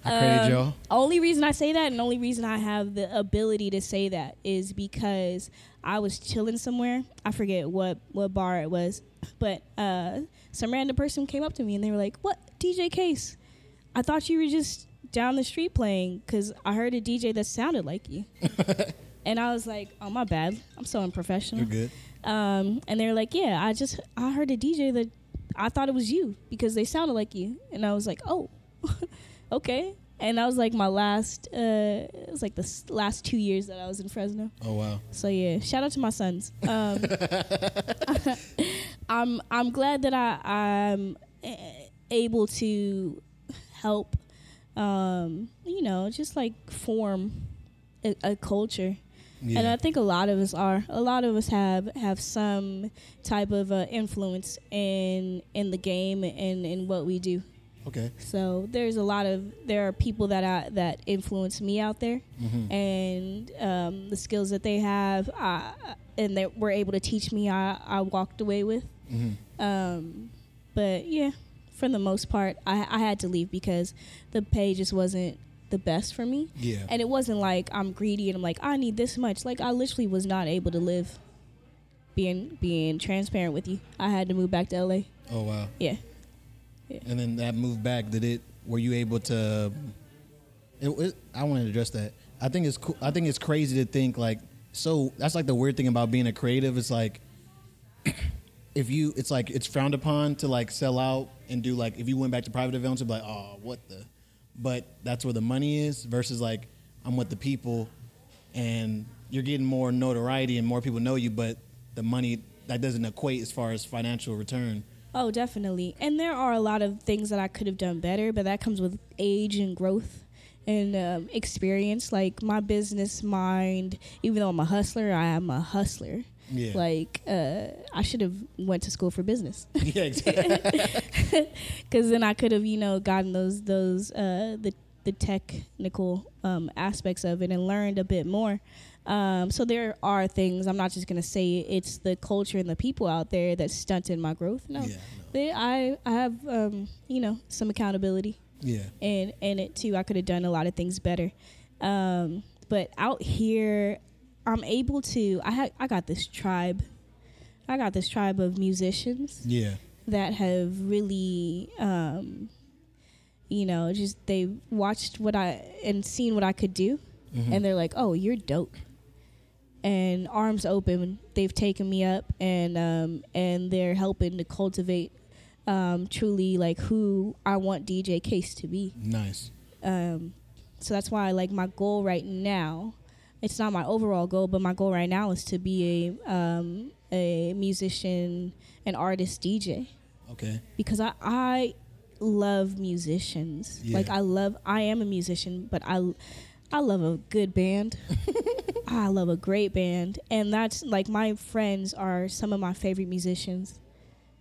um, y'all. only reason I say that and only reason I have the ability to say that is because I was chilling somewhere. I forget what what bar it was, but uh, some random person came up to me and they were like, "What DJ Kase? I thought you were just down the street playing because I heard a DJ that sounded like you." [laughs] and I was like, "Oh my bad. I'm so unprofessional." You're good. Um, and they're like, "Yeah, I just I heard a DJ that I thought it was you because they sounded like you." And I was like, "Oh, [laughs] okay." And that was like my last. Uh, it was like the last two years that I was in Fresno. Oh wow. So yeah, shout out to my sons. Um, [laughs] I'm I'm glad that I I'm eh, able to help. Um, you know, just like form a, a culture. Yeah. And I think a lot of us are. A lot of us have have some type of uh, influence in in the game and in what we do. okay. So there's a lot of there are people that I, that influence me out there, Mm-hmm. and um, the skills that they have, I, and that were able to teach me, I, I walked away with. Mm-hmm. Um, but yeah, for the most part, I, I had to leave because the pay just wasn't the best for me. Yeah. And it wasn't like I'm greedy and I'm like I need this much. Like I literally was not able to live. Being being transparent with you, I had to move back to LA. oh wow. Yeah. yeah. And then that move back, did it? Were you able to? It, it, I want to address that. I think it's cool. I think it's crazy to think like so. That's like the weird thing about being a creative. It's like [coughs] if you, it's like it's frowned upon to like sell out and do like if you went back to private events, it'd be like, oh, what the? But that's where the money is versus like I'm with the people, and you're getting more notoriety and more people know you, but the money that doesn't equate as far as financial return. Oh, definitely. And there are a lot of things that I could have done better, but that comes with age and growth and um, experience. Like my business mind, even though I'm a hustler, I am a hustler. Yeah. Like uh, I should have went to school for business [laughs] yeah, exactly. [laughs] because then I could have, you know, gotten those those uh, the the technical um, aspects of it and learned a bit more. Um, so there are things. I'm not just gonna say it's the culture and the people out there that stunted my growth. No, Yeah, no. they, I I have um, you know some accountability Yeah. and and it too. I could have done a lot of things better. Um, but out here, I'm able to. I ha- I got this tribe. I got this tribe of musicians Yeah. that have really, um, you know, just they watched what I and seen what I could do, Mhm. and they're like, "Oh, you're dope." And arms open, they've taken me up, and um, and they're helping to cultivate um, truly like who I want DJ Kase to be. Nice. Um, so that's why like my goal right now, it's not my overall goal, but my goal right now is to be a um, a musician, an artist, DJ Okay. because I I love musicians. Yeah. Like I love I am a musician, but I I love a good band. [laughs] I love a great band, and that's like my friends are some of my favorite musicians,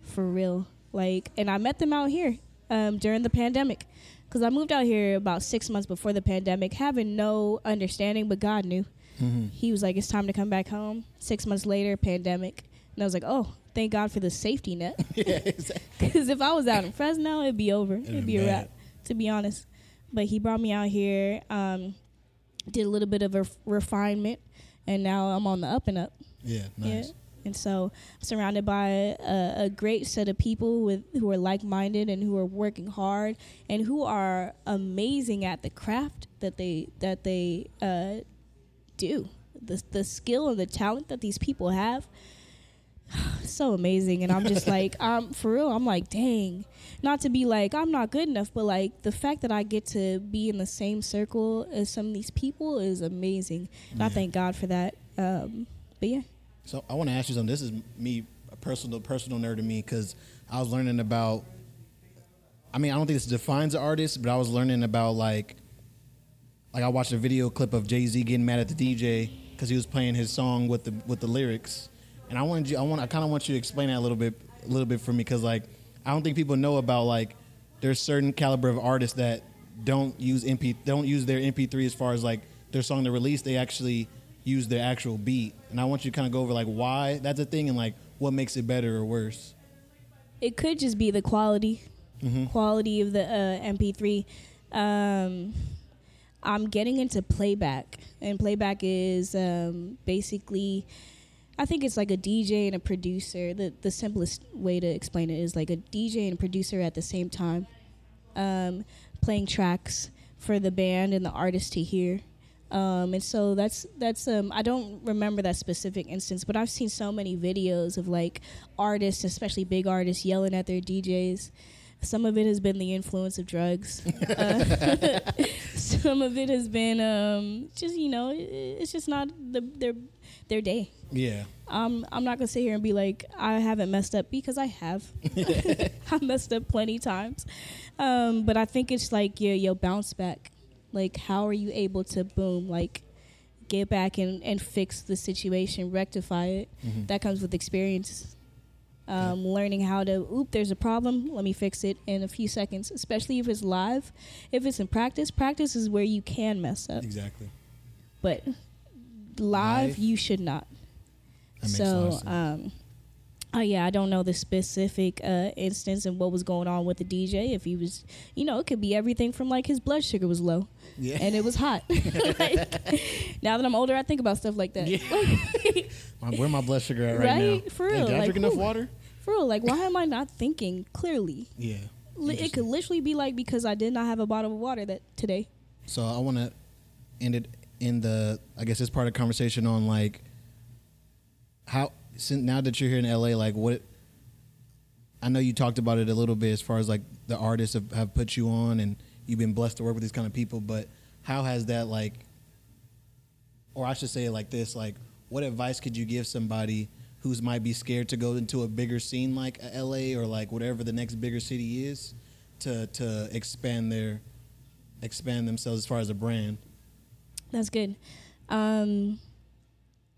for real. Like, and I met them out here um, during the pandemic, because I moved out here about six months before the pandemic, having no understanding, but God knew. Mm-hmm. He was like, "It's time to come back home." Six months later, pandemic, and I was like, "Oh, thank God for the safety net." [laughs] yeah, exactly. [laughs] Because if I was out in Fresno, it'd be over. It'd, It'd be a wrap, to be honest. But he brought me out here, um, did a little bit of a ref- refinement, and now I'm on the up and up. Yeah, nice. Yeah. And so I'm surrounded by a, a great set of people with who are like-minded and who are working hard and who are amazing at the craft that they that they uh, do. The the skill and the talent that these people have, [sighs] so amazing. And I'm just [laughs] like, um, for real. I'm like, dang. Not to be like I'm not good enough, but like the fact that I get to be in the same circle as some of these people is amazing. And I thank God for that. Um, but yeah. So I want to ask you something. This is me, a personal personal nerd to me, because I was learning about. I mean, I don't think this defines an artist, but I was learning about like, like I watched a video clip of Jay Z getting mad at the DJ because he was playing his song with the with the lyrics, and I wanted you, I want, I kind of want you to explain that a little bit, a little bit for me, because like, I don't think people know about like, there's certain caliber of artists that don't use MP, don't use their MP3 as far as like their song to release. They actually use their actual beat, and I want you to kind of go over like why that's a thing and like what makes it better or worse. it could just be the quality. Mhm. quality of the uh, mp3 um, i'm getting into playback. And playback is um, basically i think it's like a dj and a producer. The, the simplest way to explain it is like a dj and a producer at the same time. Um, playing tracks for the band and the artist to hear um, and so that's that's um, I don't remember that specific instance, but I've seen so many videos of like artists, especially big artists, yelling at their DJs. Some of it has been the influence of drugs. [laughs] Uh, [laughs] some of it has been um, just you know it, it's just not the, their their day. Yeah, Um, I'm not gonna sit here and be like I haven't messed up because I have. [laughs] I messed up plenty times, um, but I think it's like your your bounce back. Like how are you able to boom like get back and, and fix the situation, rectify it? Mhm. That comes with experience. Um, Learning how to oop, there's a problem. Let me fix it in a few seconds. Especially if it's live. If it's in practice, practice is where you can mess up, exactly. but live, Live? you should not That makes a lot of so sense. um Oh yeah, I don't know the specific uh, instance and what was going on with the DJ. If he was, you know, it could be everything from like his blood sugar was low, Yeah. and it was hot. [laughs] [laughs] like, now that I'm older, I think about stuff like that. Yeah. [laughs] Where my blood sugar at right, Right? now? For real, did I like, drink enough water? For real, like why am I not thinking clearly? Yeah. It could literally be like because I did not have a bottle of water that today. So I want to end it in the I guess this part of the conversation on like how since now that you're here in LA, like what I know you talked about it a little bit as far as like the artists have, have put you on and you've been blessed to work with these kind of people, but how has that like or I should say it like this, like what advice could you give somebody who's might be scared to go into a bigger scene like LA or like whatever the next bigger city is to to expand their expand themselves as far as a brand. That's good. Um,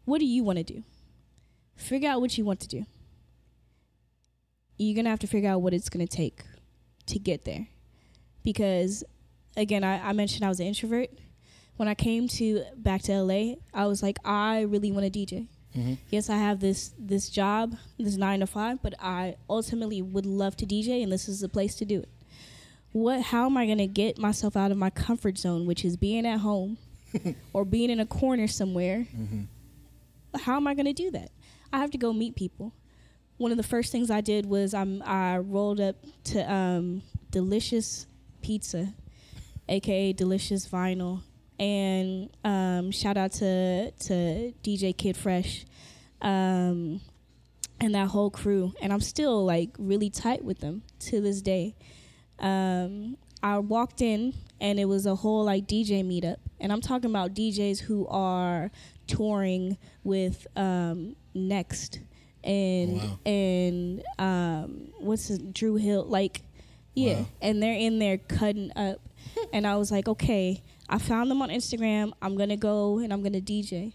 what do you want to do? Figure out what you want to do. You're gonna have to figure out what it's gonna take to get there, because again, I, I mentioned I was an introvert. When I came to back to LA, I was like, I really want to DJ. Mm-hmm. Yes, I have this this job, this nine to five, but I ultimately would love to DJ, and this is the place to do it. What? How am I going to get myself out of my comfort zone, which is being at home [laughs] or being in a corner somewhere? How am I going to do that? I have to go meet people. One of the first things I did was I'm, I rolled up to um, Delicious Pizza, aka Delicious Vinyl, and um, shout out to to DJ Kid Fresh, um, and that whole crew. And I'm still like really tight with them to this day. Um, I walked in and it was a whole like DJ meetup, and I'm talking about DJs who are touring with um, Next and Wow. and um, what's his, Dru Hill like. Yeah, Wow. and they're in there cutting up, [laughs] and I was like, okay, I found them on Instagram. I'm gonna go and I'm gonna DJ.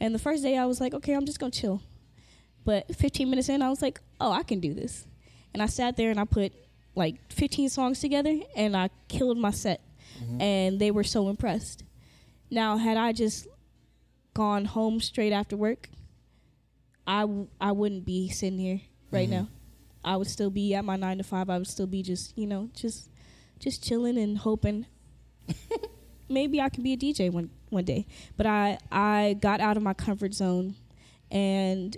And the first day I was like, okay, I'm just gonna chill. But 15 minutes in, I was like, oh, I can do this. And I sat there and I put like 15 songs together and I killed my set. And they were so impressed. Now, had I just gone home straight after work, I, w- I wouldn't be sitting here right now. I would still be at my nine to five. I would still be just, you know, just just chilling and hoping [laughs] maybe I could be a DJ one one day. But I I got out of my comfort zone, and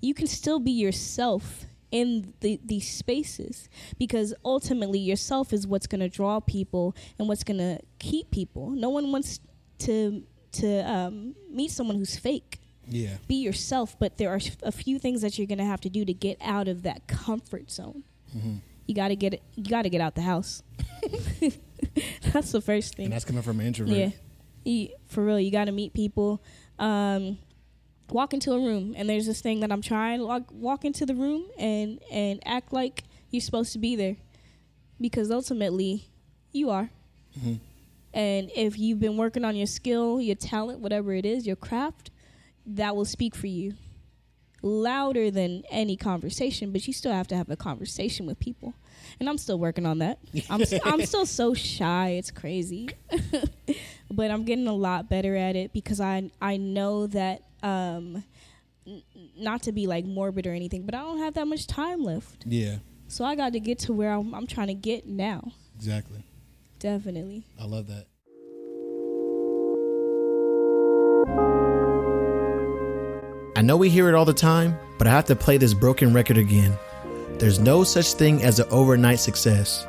you can still be yourself in the these spaces because ultimately yourself is what's going to draw people and what's going to keep people. No one wants to to um, meet someone who's fake. Yeah. Be yourself, but there are a few things that you're going to have to do to get out of that comfort zone. Mm-hmm. You got to get it. You got to get out the house. [laughs] That's the first thing. And that's coming from an introvert. Yeah, You- for real. You got to meet people. Um, walk into a room, and there's this thing that I'm trying. Walk, walk into the room and and act like you're supposed to be there, because ultimately, you are. Mhm. And if you've been working on your skill, your talent, whatever it is, your craft, that will speak for you louder than any conversation. But you still have to have a conversation with people, and I'm still working on that. I'm I'm [laughs] still so shy. It's crazy, [laughs] but I'm getting a lot better at it because I I know that um, n- not to be like morbid or anything, but I don't have that much time left. Yeah. So I got to get to where I'm, I'm trying to get now. Exactly. Definitely. I love that. I know we hear it all the time, but I have to play this broken record again. There's no such thing as an overnight success.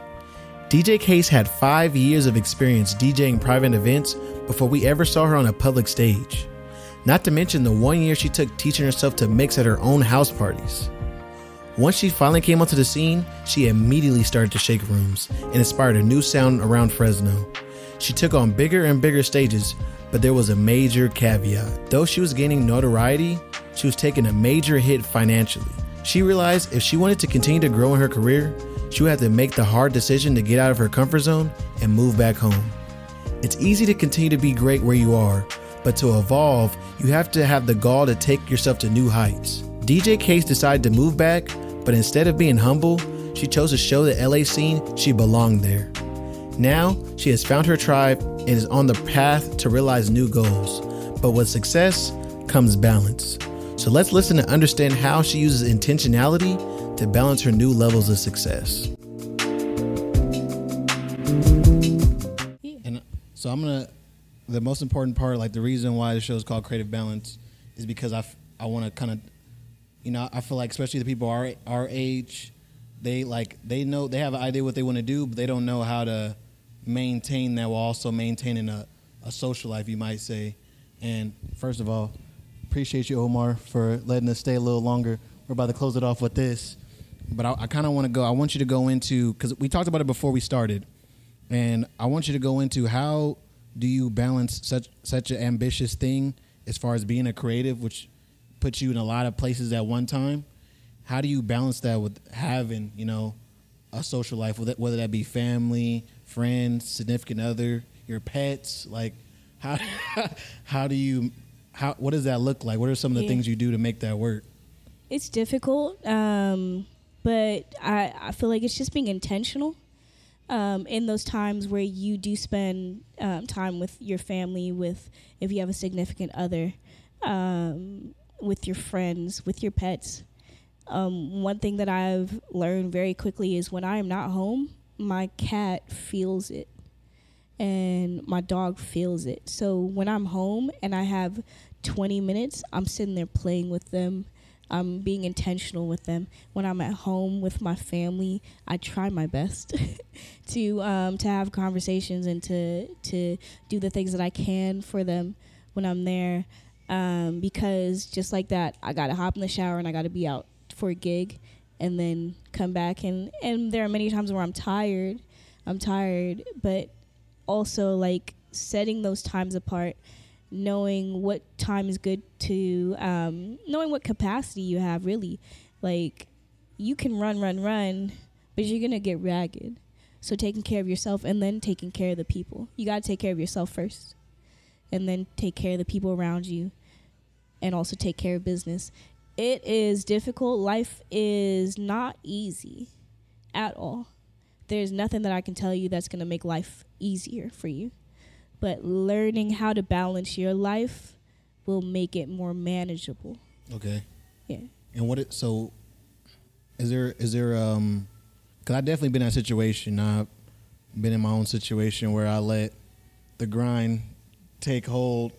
DJ Kase had five years of experience DJing private events before we ever saw her on a public stage. Not to mention the one year she took teaching herself to mix at her own house parties. Once she finally came onto the scene, she immediately started to shake rooms and inspired a new sound around Fresno. She took on bigger and bigger stages, but there was a major caveat. Though she was gaining notoriety, she was taking a major hit financially. She realized if she wanted to continue to grow in her career, she would have to make the hard decision to get out of her comfort zone and move back home. It's easy to continue to be great where you are, but to evolve, you have to have the gall to take yourself to new heights. DJ Kase decided to move back, but instead of being humble, she chose to show the LA scene she belonged there. Now, she has found her tribe and is on the path to realize new goals. But with success comes balance. So let's listen to understand how she uses intentionality to balance her new levels of success. And so I'm gonna. The most important part, like the reason why the show is called Creative Balance, is because I, f- I want to kind of, you know, I feel like especially the people our our age, they like they know they have an idea what they want to do, but they don't know how to maintain that while also maintaining a, a social life, you might say. And first of all, appreciate you, Omar, for letting us stay a little longer. We're about to close it off with this, but I, I kind of want to go. I want you to go into because we talked about it before we started, and I want you to go into how do you balance such such an ambitious thing as far as being a creative, which puts you in a lot of places at one time. How do you balance that with having you know a social life, whether that be family, friends, significant other, your pets? Like, how [laughs] how do you how what does that look like? What are some of the Yeah. things you do to make that work? It's difficult, um, but I, I feel like it's just being intentional um, in those times where you do spend um, time with your family, with if you have a significant other, um, with your friends, with your pets. Um, one thing that I've learned very quickly is when I am not home, my cat feels it and my dog feels it. So when I'm home and I have 20 minutes, I'm sitting there playing with them. I'm being intentional with them. When I'm at home with my family, I try my best [laughs] to um, to have conversations and to to do the things that I can for them when I'm there. Um, because just like that, I gotta hop in the shower and I gotta be out for a gig, and then come back. And and there are many times where I'm tired. I'm tired, but also like setting those times apart knowing what time is good to um, knowing what capacity you have really. Like you can run run run but you're gonna get ragged. So taking care of yourself and then taking care of the people. You gotta take care of yourself first and then take care of the people around you and also take care of business it is difficult life is not easy at all there's nothing that I can tell you that's going to make life easier for you. But learning how to balance your life will make it more manageable. Okay. Yeah. And what it so is there is there um cuz I definitely been in that situation. I've been in my own situation where I let the grind take hold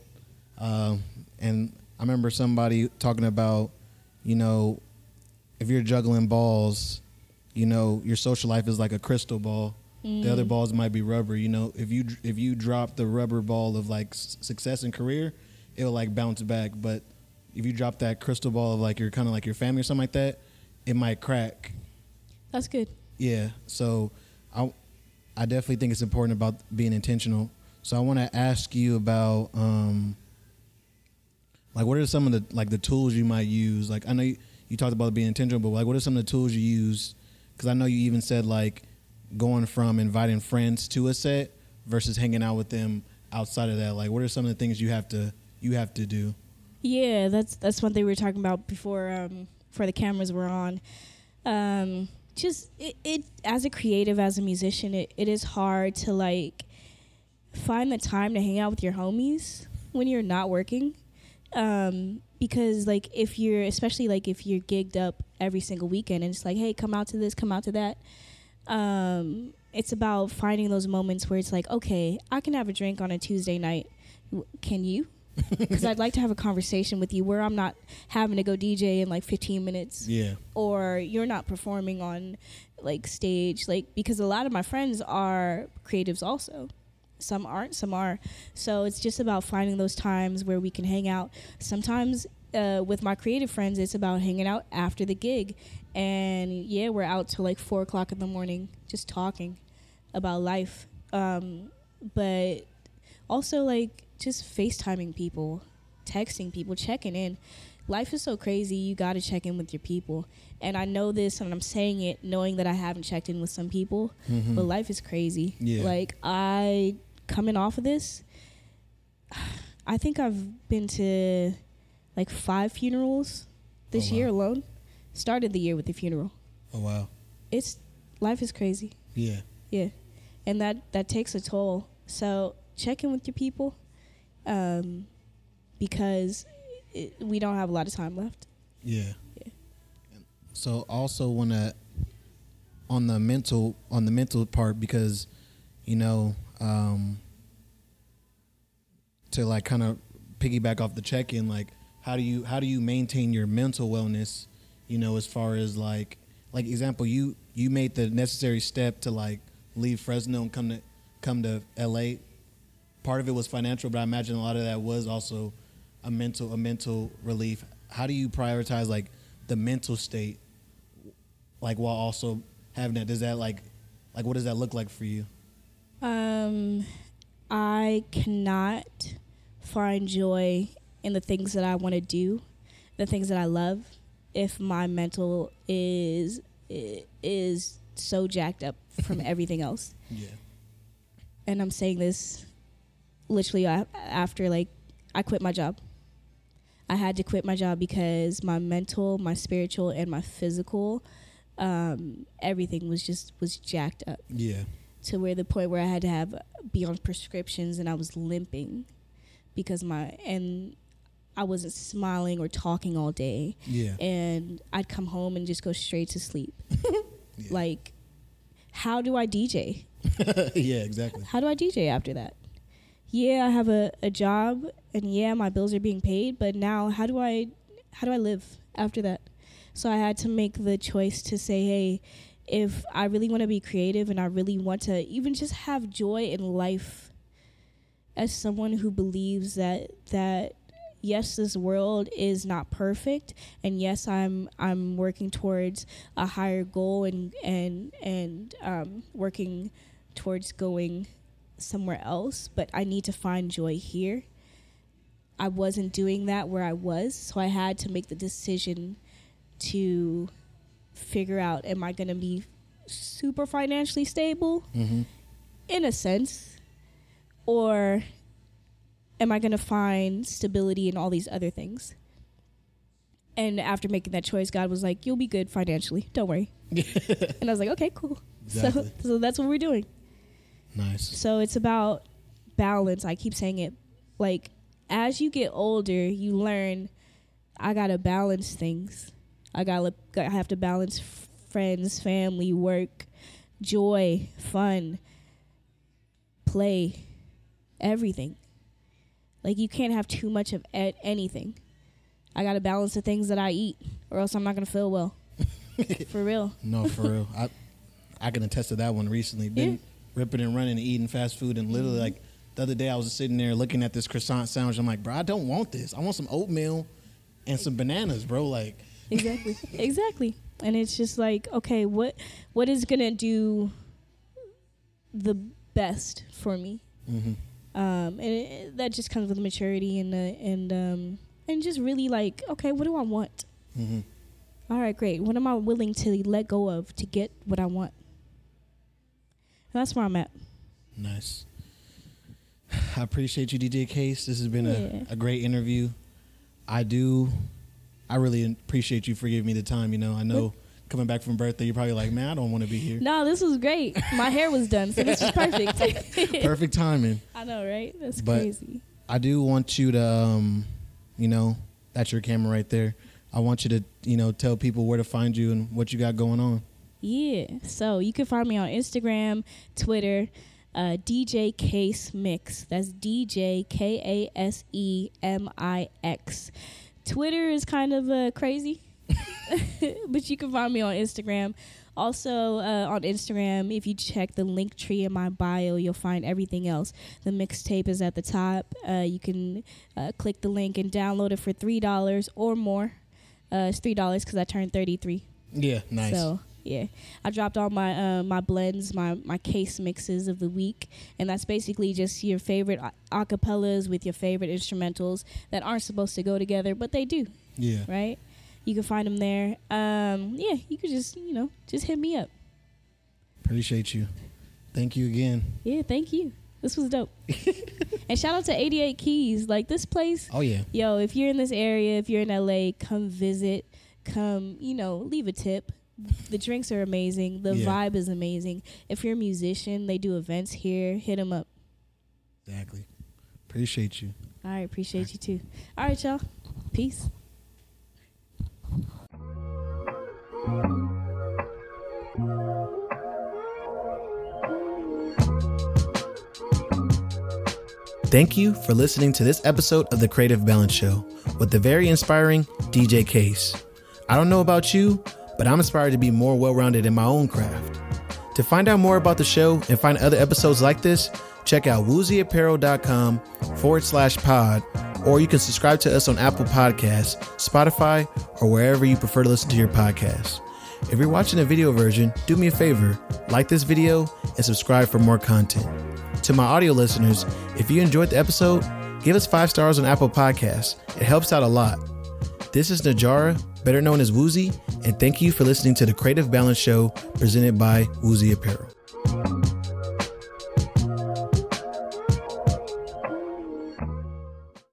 um and I remember somebody talking about you know if you're juggling balls, you know, your social life is like a crystal ball. The other balls might be rubber. You know, if you if you drop the rubber ball of like success and career, it'll like bounce back. But if you drop that crystal ball of like your kind of like your family or something like that, it might crack. That's good. Yeah. So I I definitely think it's important about being intentional. So I want to ask you about um like what are some of the like the tools you might use? Like I know you, you talked about being intentional, but like what are some of the tools you use? Because I know you even said like going from inviting friends to a set versus hanging out with them outside of that. Like what are some of the things you have to you have to do? Yeah, that's that's one thing we were talking about before um before the cameras were on. Um just it, it as a creative as a musician it, it is hard to like find the time to hang out with your homies when you're not working. Um because like if you're especially like if you're gigged up every single weekend and it's like, hey, come out to this, come out to that. Um it's about finding those moments where it's like, okay, I can have a drink on a Tuesday night. Can you? [laughs] because I'd like to have a conversation with you where I'm not having to go DJ in like 15 minutes Yeah. or you're not performing on like stage like because a lot of my friends are creatives also some aren't some are so it's just about finding those times where we can hang out sometimes uh, with my creative friends it's about hanging out after the gig and yeah we're out till like four o'clock in the morning just talking about life um, but also like just FaceTiming people, texting people, checking in. Life is so crazy. You got to check in with your people. And I know this and I'm saying it knowing that I haven't checked in with some people, but life is crazy. Yeah. Like I coming off of this, [sighs] I think I've been to like 5 funerals this Oh, wow. year alone. Started the year with a funeral. Oh wow. It's life is crazy. Yeah. Yeah, and that that takes a toll. So check in with your people, um, because it, we don't have a lot of time left. Yeah. Yeah. So also want to on the mental on the mental part because you know um to like kind of piggyback off the check-in like how do you how do you maintain your mental wellness you know as far as like like example you you made the necessary step to like leave Fresno and come to come to LA part of it was financial but I imagine a lot of that was also a mental a mental relief. How do you prioritize like the mental state like while also having that? Does that like like what does that look like for you Um, I cannot find joy in the things that I want to do, the things that I love, if my mental is is so jacked up from [laughs] everything else. yeah And I'm saying this literally after like I quit my job. I had to quit my job because my mental, my spiritual, and my physical, um, everything was just was jacked up yeah to where the point where I had to have be on prescriptions and I was limping because my and I wasn't smiling or talking all day yeah and I'd come home and just go straight to sleep. Yeah. [laughs] [laughs] Like how do I DJ? [laughs] yeah exactly How do I DJ after that? Yeah, I have a, a job and yeah, my bills are being paid, but now how do I how do I live after that? So I had to make the choice to say, hey, if I really want to be creative and I really want to even just have joy in life as someone who believes that that yes this world is not perfect and yes I'm I'm working towards a higher goal and and and um, working towards going somewhere else but I need to find joy here. I wasn't doing that where I was so I had to make the decision to figure out am I going to be super financially stable mm-hmm. in a sense or am I going to find stability in all these other things? And after making that choice, God was like, "You'll be good financially. Don't worry." [laughs] and I was like, "Okay, cool." Exactly. So, so that's what we're doing. nice So it's about balance. I keep saying it. Like as you get older, you learn I gotta balance things. I gotta I have to balance friends, family, work, joy, fun, play, everything. Like you can't have too much of anything. I gotta balance the things that I eat, or else I'm not gonna feel well. [laughs] For real. no for real i i can attest to that one recently been Yeah. ripping and running and eating fast food and literally like the other day i was sitting there looking at this croissant sandwich i'm like bro i don't want this i want some oatmeal and some bananas bro like exactly [laughs] exactly and it's just like okay what what is gonna do the best for me mm-hmm. um and it, that just comes with maturity and uh, and um and just really like okay what do i want Mm-hmm. all right great what am i willing to let go of to get what i want and that's where i'm at Nice. [sighs] I appreciate you, DJ Kase. This has been Yeah. a, a great interview. I do. I really appreciate you for giving me the time. You know, I know coming back from birthday, you're probably like, man, I don't want to be here. no this was great my hair was done so this was perfect [laughs] Perfect timing. i know right that's But- crazy I do want you to, um, you know, that's your camera right there. I want you to, you know, tell people where to find you and what you got going on. Yeah. So you can find me on Instagram, Twitter, uh, DJ Kase Mix. That's DJ K A S E M I X. Twitter is kind of uh, crazy, [laughs] but you can find me on Instagram. Also uh, on Instagram, if you check the link tree in my bio, you'll find everything else. The mixtape is at the top. Uh, you can uh, click the link and download it for three dollars or more. Uh, it's three dollars because I turned thirty three. Yeah, nice. So yeah, I dropped all my uh, my blends, my my case mixes of the week, and that's basically just your favorite a- acapellas with your favorite instrumentals that aren't supposed to go together, but they do, yeah. right? You can find them there. Um, yeah, you could just you know just hit me up. Appreciate you. Thank you again. Yeah, thank you. This was dope. [laughs] and shout out to 88 Keys. Like this place, Oh yeah. yo, if you're in this area, if you're in LA, come visit. Come, you know, leave a tip. The drinks are amazing. The Yeah. vibe is amazing. If you're a musician, they do events here. Hit them up. Exactly. Appreciate you. All right, appreciate you too. All right, y'all. Peace. Thank you for listening to this episode of the Creative Balance Show with the very inspiring DJ Kase. I don't know about you, but I'm inspired to be more well rounded in my own craft. To find out more about the show and find other episodes like this, check out wuziapparel.com forward slash pod, or you can subscribe to us on Apple Podcasts, Spotify, or wherever you prefer to listen to your podcasts. If you're watching the video version, do me a favor, like this video and subscribe for more content. To my audio listeners, if you enjoyed the episode, give us five stars on Apple Podcasts. It helps out a lot. This is Najara, better known as Wuzi, and thank you for listening to the Creative Balance Show presented by Wuzi Apparel.